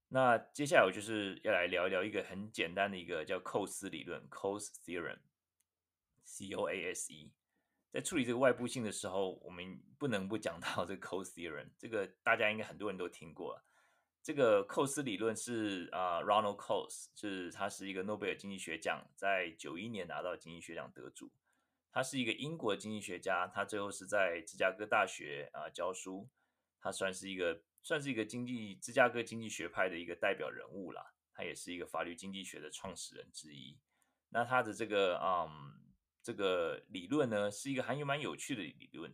S1: 那接下来我就是要来聊一聊一个很简单的一个叫寇斯理论 （Coase Theorem），C O A S E。在处理这个外部性的时候，我们不能不讲到这个 Coase Theorem。这个大家应该很多人都听过。这个寇斯理论是啊、，Ronald Coase，是他是一个诺贝尔经济学奖，在九一年拿到经济学奖得主。他是一个英国经济学家，他最后是在芝加哥大学啊、教书，他算是一个算是一个经济芝加哥经济学派的一个代表人物啦，他也是一个法律经济学的创始人之一。那他的这个嗯，这个理论呢，是一个还有蛮有趣的理论。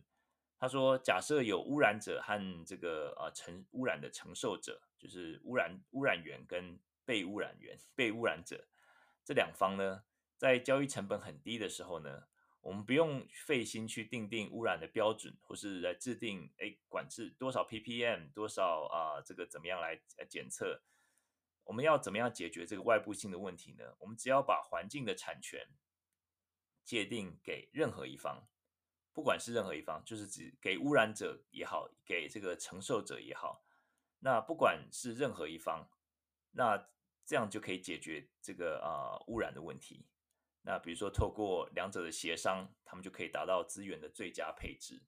S1: 他说，假设有污染者和这个呃承污染的承受者，就是污染污染源跟被污染源、被污染者这两方呢，在交易成本很低的时候呢，我们不用费心去定定污染的标准，或是来制定哎管制多少 ppm 多少啊、这个怎么样来检测。我们要怎么样解决这个外部性的问题呢？我们只要把环境的产权界定给任何一方，不管是任何一方，就是指给污染者也好，给这个承受者也好，那不管是任何一方，那这样就可以解决这个啊、污染的问题。那比如说透过两者的协商，他们就可以达到资源的最佳配置。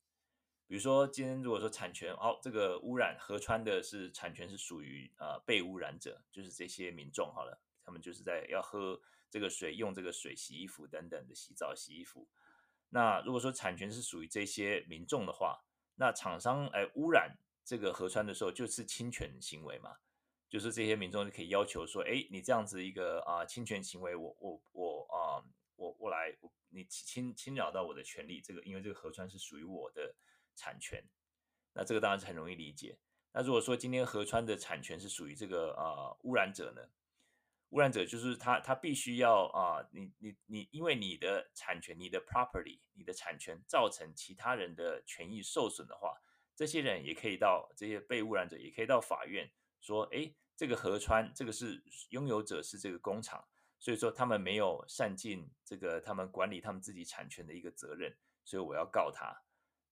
S1: 比如说，今天如果说产权，哦，这个污染河川的是产权是属于呃被污染者，就是这些民众好了，他们就是在要喝这个水、用这个水洗衣服等等的洗澡、洗衣服。那如果说产权是属于这些民众的话，那厂商哎污染这个河川的时候，就是侵权行为嘛，就是这些民众就可以要求说，哎，你这样子一个啊、侵权行为，我我我、我我来，你侵侵扰到我的权利，这个因为这个河川是属于我的。产权，那这个当然是很容易理解。那如果说今天河川的产权是属于这个啊、污染者呢？污染者就是他，他必须要啊、你你你，因为你的产权、你的 property、你的产权造成其他人的权益受损的话，这些人也可以到这些被污染者也可以到法院说，哎，这个河川这个是拥有者是这个工厂，所以说他们没有善尽这个他们管理他们自己产权的一个责任，所以我要告他。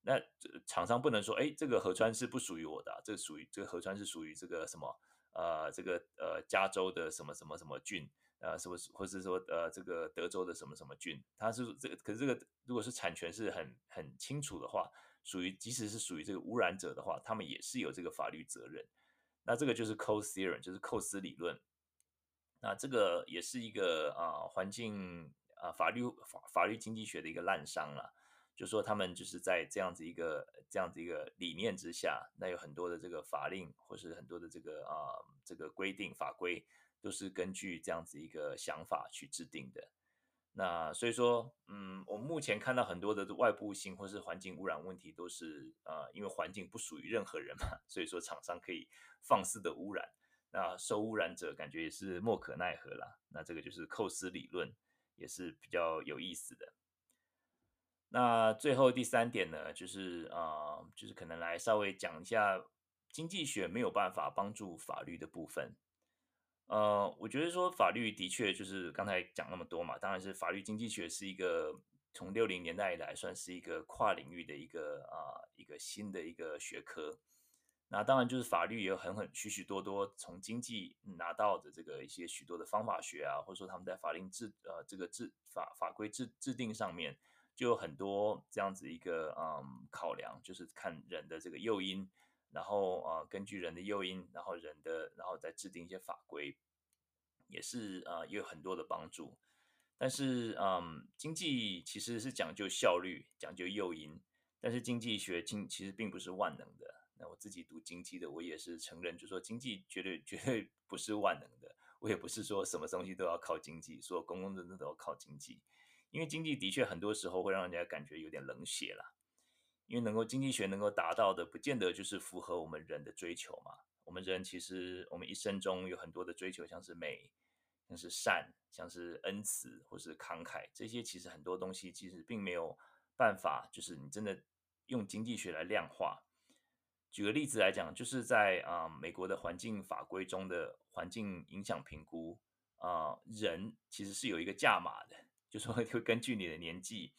S1: 那厂商不能说，哎，这个河川是不属于我的，这个属于这个河川是属于这个什么，呃，这个呃加州的什么什么什么郡，呃，是不是，或是说呃这个德州的什么什么郡，它是这个，可是这个如果是产权是很很清楚的话，属于即使是属于这个污染者的话，他们也是有这个法律责任。那这个就是 c o s e theorem，就是寇斯理论。那这个也是一个啊、环境啊、法律法法律经济学的一个滥觞了。就说他们就是在这样子一个这样子一个理念之下，那有很多的这个法令或是很多的这个啊、这个规定法规都是根据这样子一个想法去制定的。那所以说，嗯，我目前看到很多的外部性或是环境污染问题，都是啊、因为环境不属于任何人嘛，所以说厂商可以放肆的污染，那受污染者感觉也是莫可奈何啦。那这个就是寇斯理论，也是比较有意思的。那最后第三点呢，就是啊、就是可能来稍微讲一下经济学没有办法帮助法律的部分。呃，我觉得说法律的确就是刚才讲那么多嘛，当然是法律经济学是一个从六零年代以来算是一个跨领域的一个啊、一个新的一个学科。那当然就是法律也有很很许许多多从经济拿到的这个一些许多的方法学啊，或者说他们在法令制呃这个制法法规制制定上面。就有很多这样子一个嗯考量，就是看人的这个诱因，然后、呃、根据人的诱因，然后人的然后再制定一些法规，也是、呃、也有很多的帮助。但是嗯经济其实是讲究效率，讲究诱因，但是经济学经其实并不是万能的。那我自己读经济的，我也是承认，就说经济绝对绝对不是万能的。我也不是说什么东西都要靠经济，说公共政策都要靠经济。因为经济的确很多时候会让人家感觉有点冷血啦，因为能够经济学能够达到的，不见得就是符合我们人的追求嘛。我们人其实我们一生中有很多的追求，像是美，像是善，像是恩慈，或是慷慨，这些其实很多东西其实并没有办法，就是你真的用经济学来量化。举个例子来讲，就是在啊、美国的环境法规中的环境影响评估啊、人其实是有一个价码的。就说 会根据你的年纪，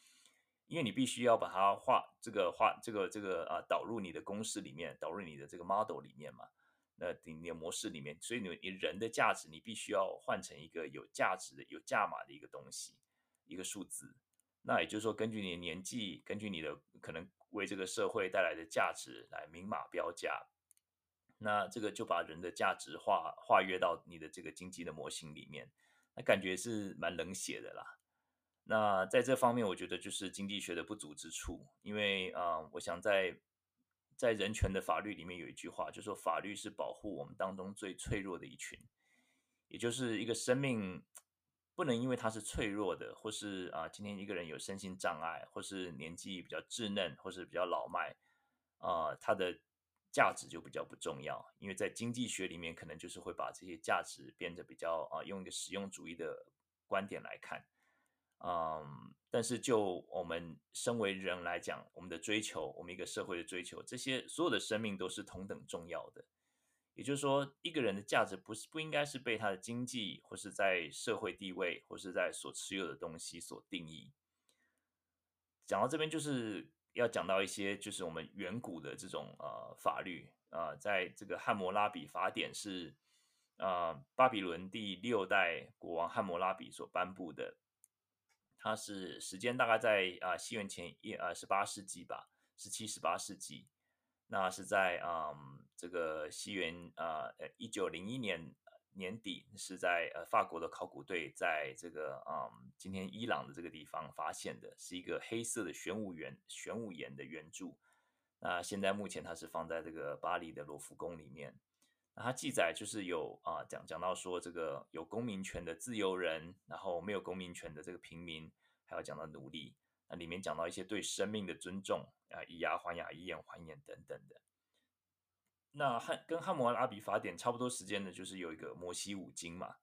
S1: 因为你必须要把它画这个画这个这个啊导入你的公式里面，导入你的这个 model 里面嘛，那你的模式里面，所以你你人的价值你必须要换成一个有价值的有价码的一个东西，一个数字。那也就是说，根据你的年纪，根据你的可能为这个社会带来的价值来明码标价，那这个就把人的价值化化约到你的这个经济的模型里面，那感觉是蛮冷血的啦。那在这方面，我觉得就是经济学的不足之处，因为啊、我想在在人权的法律里面有一句话，就说法律是保护我们当中最脆弱的一群，也就是一个生命不能因为他是脆弱的，或是啊今天一个人有身心障碍，或是年纪比较稚嫩，或是比较老迈，啊他的价值就比较不重要，因为在经济学里面可能就是会把这些价值变得比较啊用一个实用主义的观点来看。嗯，但是就我们身为人来讲，我们的追求，我们一个社会的追求，这些所有的生命都是同等重要的。也就是说，一个人的价值不是不应该是被他的经济，或是在社会地位，或是在所持有的东西所定义。讲到这边，就是要讲到一些，就是我们远古的这种呃法律啊、在这个汉谟拉比法典是啊、巴比伦第六代国王汉谟拉比所颁布的。它是时间大概在啊西元前一啊十八世纪吧，十七十八世纪，那是在嗯这个西元啊呃一九零一年年底，是在呃法国的考古队在这个嗯今天伊朗的这个地方发现的，是一个黑色的玄武岩玄武岩的圆柱。那现在目前它是放在这个巴黎的罗浮宫里面。那它记载就是有啊讲讲到说这个有公民权的自由人，然后没有公民权的这个平民，还要讲到奴隶。那里面讲到一些对生命的尊重啊，以牙还牙，以眼还眼等等的。那汉跟汉谟拉比法典差不多时间的，就是有一个摩西五经嘛。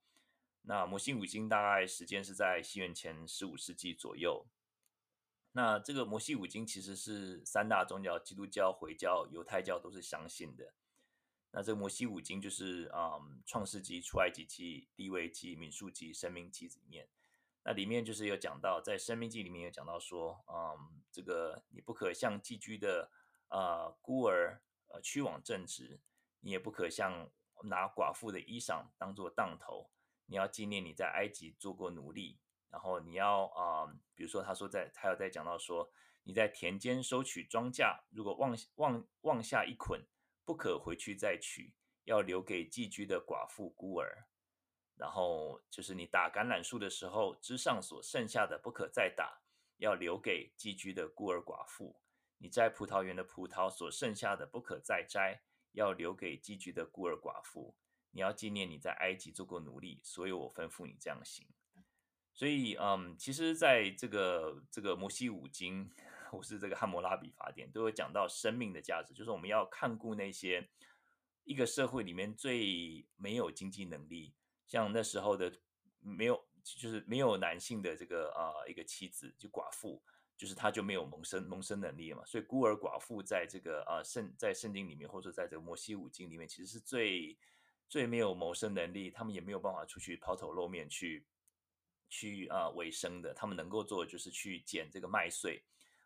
S1: 那摩西五经大概时间是在西元前十五世纪左右。那这个摩西五经其实是三大宗教，基督教、回教、犹太教都是相信的。那这个摩西五经就是啊，嗯《创世纪》、《出埃及记》、《利未记》、《民数记》、《生命记》里面，那里面就是有讲到，在《生命记》里面有讲到说，嗯，这个你不可向寄居的啊、呃、孤儿呃屈枉正直，你也不可向拿寡妇的衣裳当做当头，你要纪念你在埃及做过奴隶，然后你要啊、比如说他说在，他有在讲到说，你在田间收取庄稼，如果忘忘忘下一捆。不可回去再取，要留给寄居的寡妇孤儿。然后就是你打橄榄树的时候，枝上所剩下的不可再打，要留给寄居的孤儿寡妇。你摘葡萄园的葡萄所剩下的不可再摘，要留给寄居的孤儿寡妇。你要纪念你在埃及做过奴隶，所以我吩咐你这样行。所以，嗯，其实在这个这个摩西五经。或是这个汉谟拉比法典都有讲到生命的价值，就是我们要看顾那些一个社会里面最没有经济能力，像那时候的没有，就是没有男性的这个啊、一个妻子就寡妇，就是他就没有谋生谋生能力嘛，所以孤儿寡妇在这个啊圣、在圣经里面或者在这个摩西五经里面，其实是最最没有谋生能力，他们也没有办法出去抛头露面去去啊维生的，他们能够做的就是去捡这个麦穗。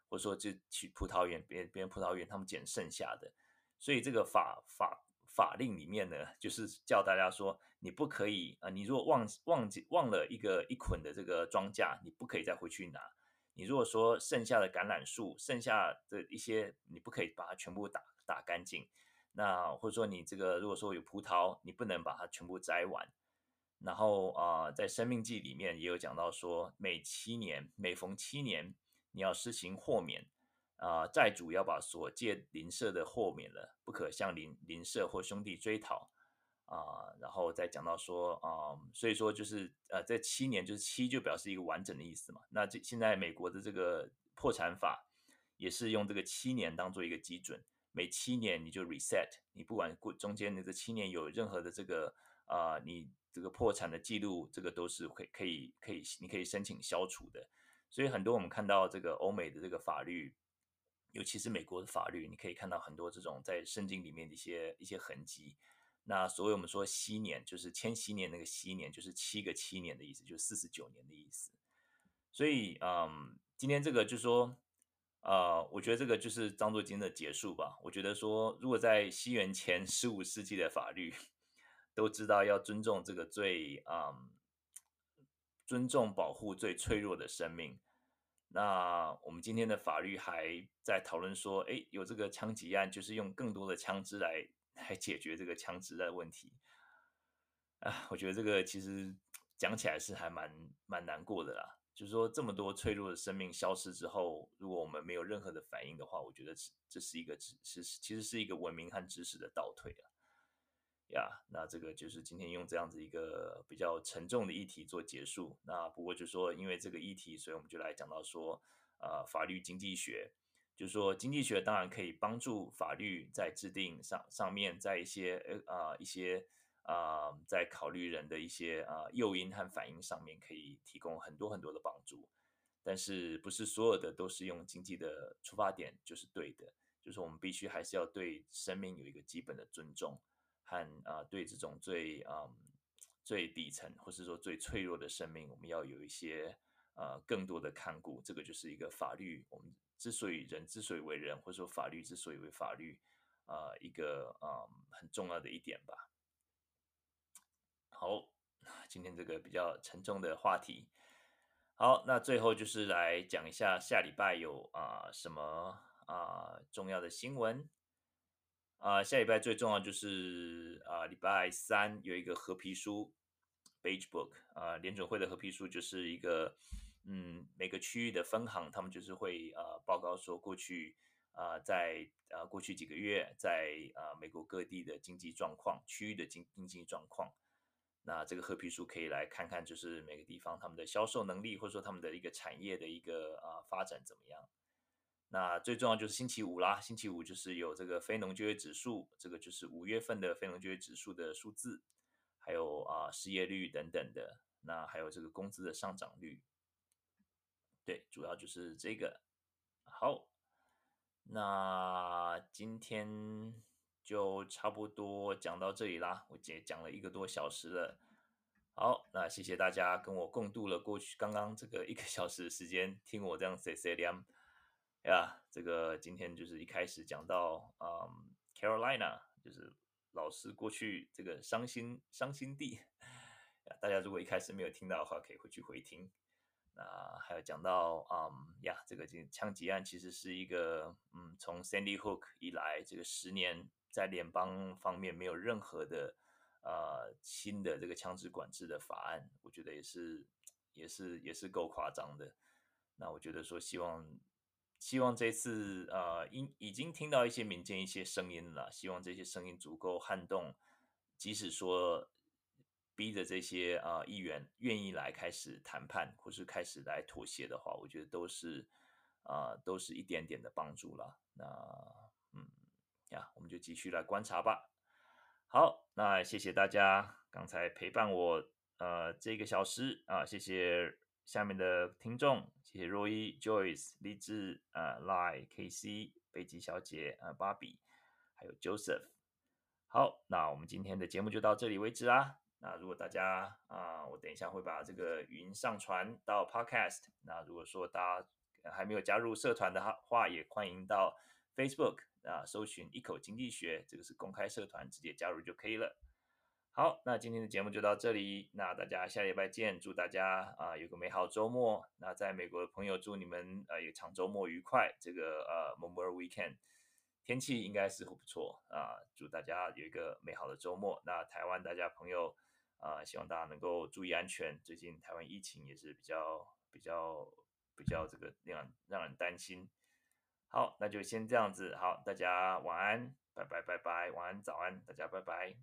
S1: 或者说，就去葡萄园，别别人葡萄园，他们捡剩下的。所以这个法法法令里面呢，就是叫大家说，你不可以啊，你如果忘忘记忘了一个一捆的这个庄稼，你不可以再回去拿。你如果说剩下的橄榄树，剩下的一些，你不可以把它全部打打干净。那或者说你这个如果说有葡萄，你不能把它全部摘完。然后啊、在生命记里面也有讲到说，每七年，每逢七年。你要施行豁免，啊、债主要把所借邻舍的豁免了，不可向邻邻舍或兄弟追讨，啊、然后再讲到说，啊、所以说就是，呃，这七年就是七就表示一个完整的意思嘛。那这现在美国的这个破产法也是用这个七年当做一个基准，每七年你就 reset，你不管过中间的这七年有任何的这个啊、你这个破产的记录，这个都是可以可以可以，你可以申请消除的。所以很多我们看到这个欧美的这个法律，尤其是美国的法律，你可以看到很多这种在圣经里面的一些一些痕迹。那所谓我们说禧年，就是千禧年那个禧年，就是七个七年的意思，就是四十九年的意思。所以，嗯，今天这个就是说，呃，我觉得这个就是当作今天的结束吧。我觉得说，如果在西元前十五世纪的法律都知道要尊重这个最，嗯。尊重保护最脆弱的生命。那我们今天的法律还在讨论说，哎，有这个枪击案，就是用更多的枪支来 来解决这个枪支的问题。啊，我觉得这个其实讲起来是还蛮蛮难过的啦。就是说这么多脆弱的生命消失之后，如果我们没有任何的反应的话，我觉得这是一个知是其实是一个文明和知识的倒退啊。呀、那这个就是今天用这样子一个比较沉重的议题做结束。那不过就说因为这个议题，所以我们就来讲到说，呃，法律经济学，就是说经济学当然可以帮助法律在制定上上面，在一些呃啊、一些啊、在考虑人的一些啊、诱因和反应上面，可以提供很多很多的帮助。但是不是所有的都是用经济的出发点就是对的，就是我们必须还是要对生命有一个基本的尊重。和啊，对这种最嗯最底层，或是说最脆弱的生命，我们要有一些呃更多的看顾。这个就是一个法律，我们之所以人之所以为人，或者说法律之所以为法律，啊、一个嗯很重要的一点吧。好，今天这个比较沉重的话题。好，那最后就是来讲一下下礼拜有啊、什么啊、重要的新闻。啊、下礼拜最重要就是啊、礼拜三有一个合皮书，Beige Book 啊、联准会的合皮书就是一个，嗯，每个区域的分行，他们就是会啊、报告说过去啊、在啊、过去几个月在啊、美国各地的经济状况，区域的经经济状况，那这个合皮书可以来看看，就是每个地方他们的销售能力，或者说他们的一个产业的一个啊、发展怎么样。那最重要就是星期五啦，星期五就是有这个非农就业指数，这个就是五月份的非农就业指数的数字，还有啊失业率等等的，那还有这个工资的上涨率，对，主要就是这个。好，那今天就差不多讲到这里啦，我今天讲了一个多小时了。好，那谢谢大家跟我共度了过去刚刚这个一个小时的时间，听我这样碎碎念。呀、这个今天就是一开始讲到，嗯，Carolina，就是老师过去这个伤心伤心地。大家如果一开始没有听到的话，可以回去回听。那还有讲到，嗯，呀，这个枪击案其实是一个，嗯，从 Sandy Hook 以来，这个十年在联邦方面没有任何的，呃，新的这个枪支管制的法案，我觉得也是，也是，也是够夸张的。那我觉得说，希望。希望这次呃，已已经听到一些民间一些声音了。希望这些声音足够撼动，即使说逼着这些啊、呃、议员愿意来开始谈判，或是开始来妥协的话，我觉得都是啊、都是一点点的帮助了。那嗯呀，我们就继续来观察吧。好，那谢谢大家刚才陪伴我呃这个小时啊，谢谢。下面的听众，谢谢若伊、Joyce、荔枝、啊、呃、Lie、KC、北极小姐、呃、芭比，还有 Joseph。好，那我们今天的节目就到这里为止啦。那如果大家啊、我等一下会把这个语音上传到 Podcast。那如果说大家还没有加入社团的话，也欢迎到 Facebook 啊、搜寻一口经济学，这个是公开社团，直接加入就可以了。好，那今天的节目就到这里。那大家下礼拜见，祝大家啊、有个美好周末。那在美国的朋友，祝你们呃有场周末愉快。这个呃 Memorial Weekend 天气应该似乎不错啊、祝大家有一个美好的周末。那台湾大家朋友啊、希望大家能够注意安全。最近台湾疫情也是比较比较比较这个让让人担心。好，那就先这样子。好，大家晚安，拜拜拜拜，晚安早安，大家拜拜。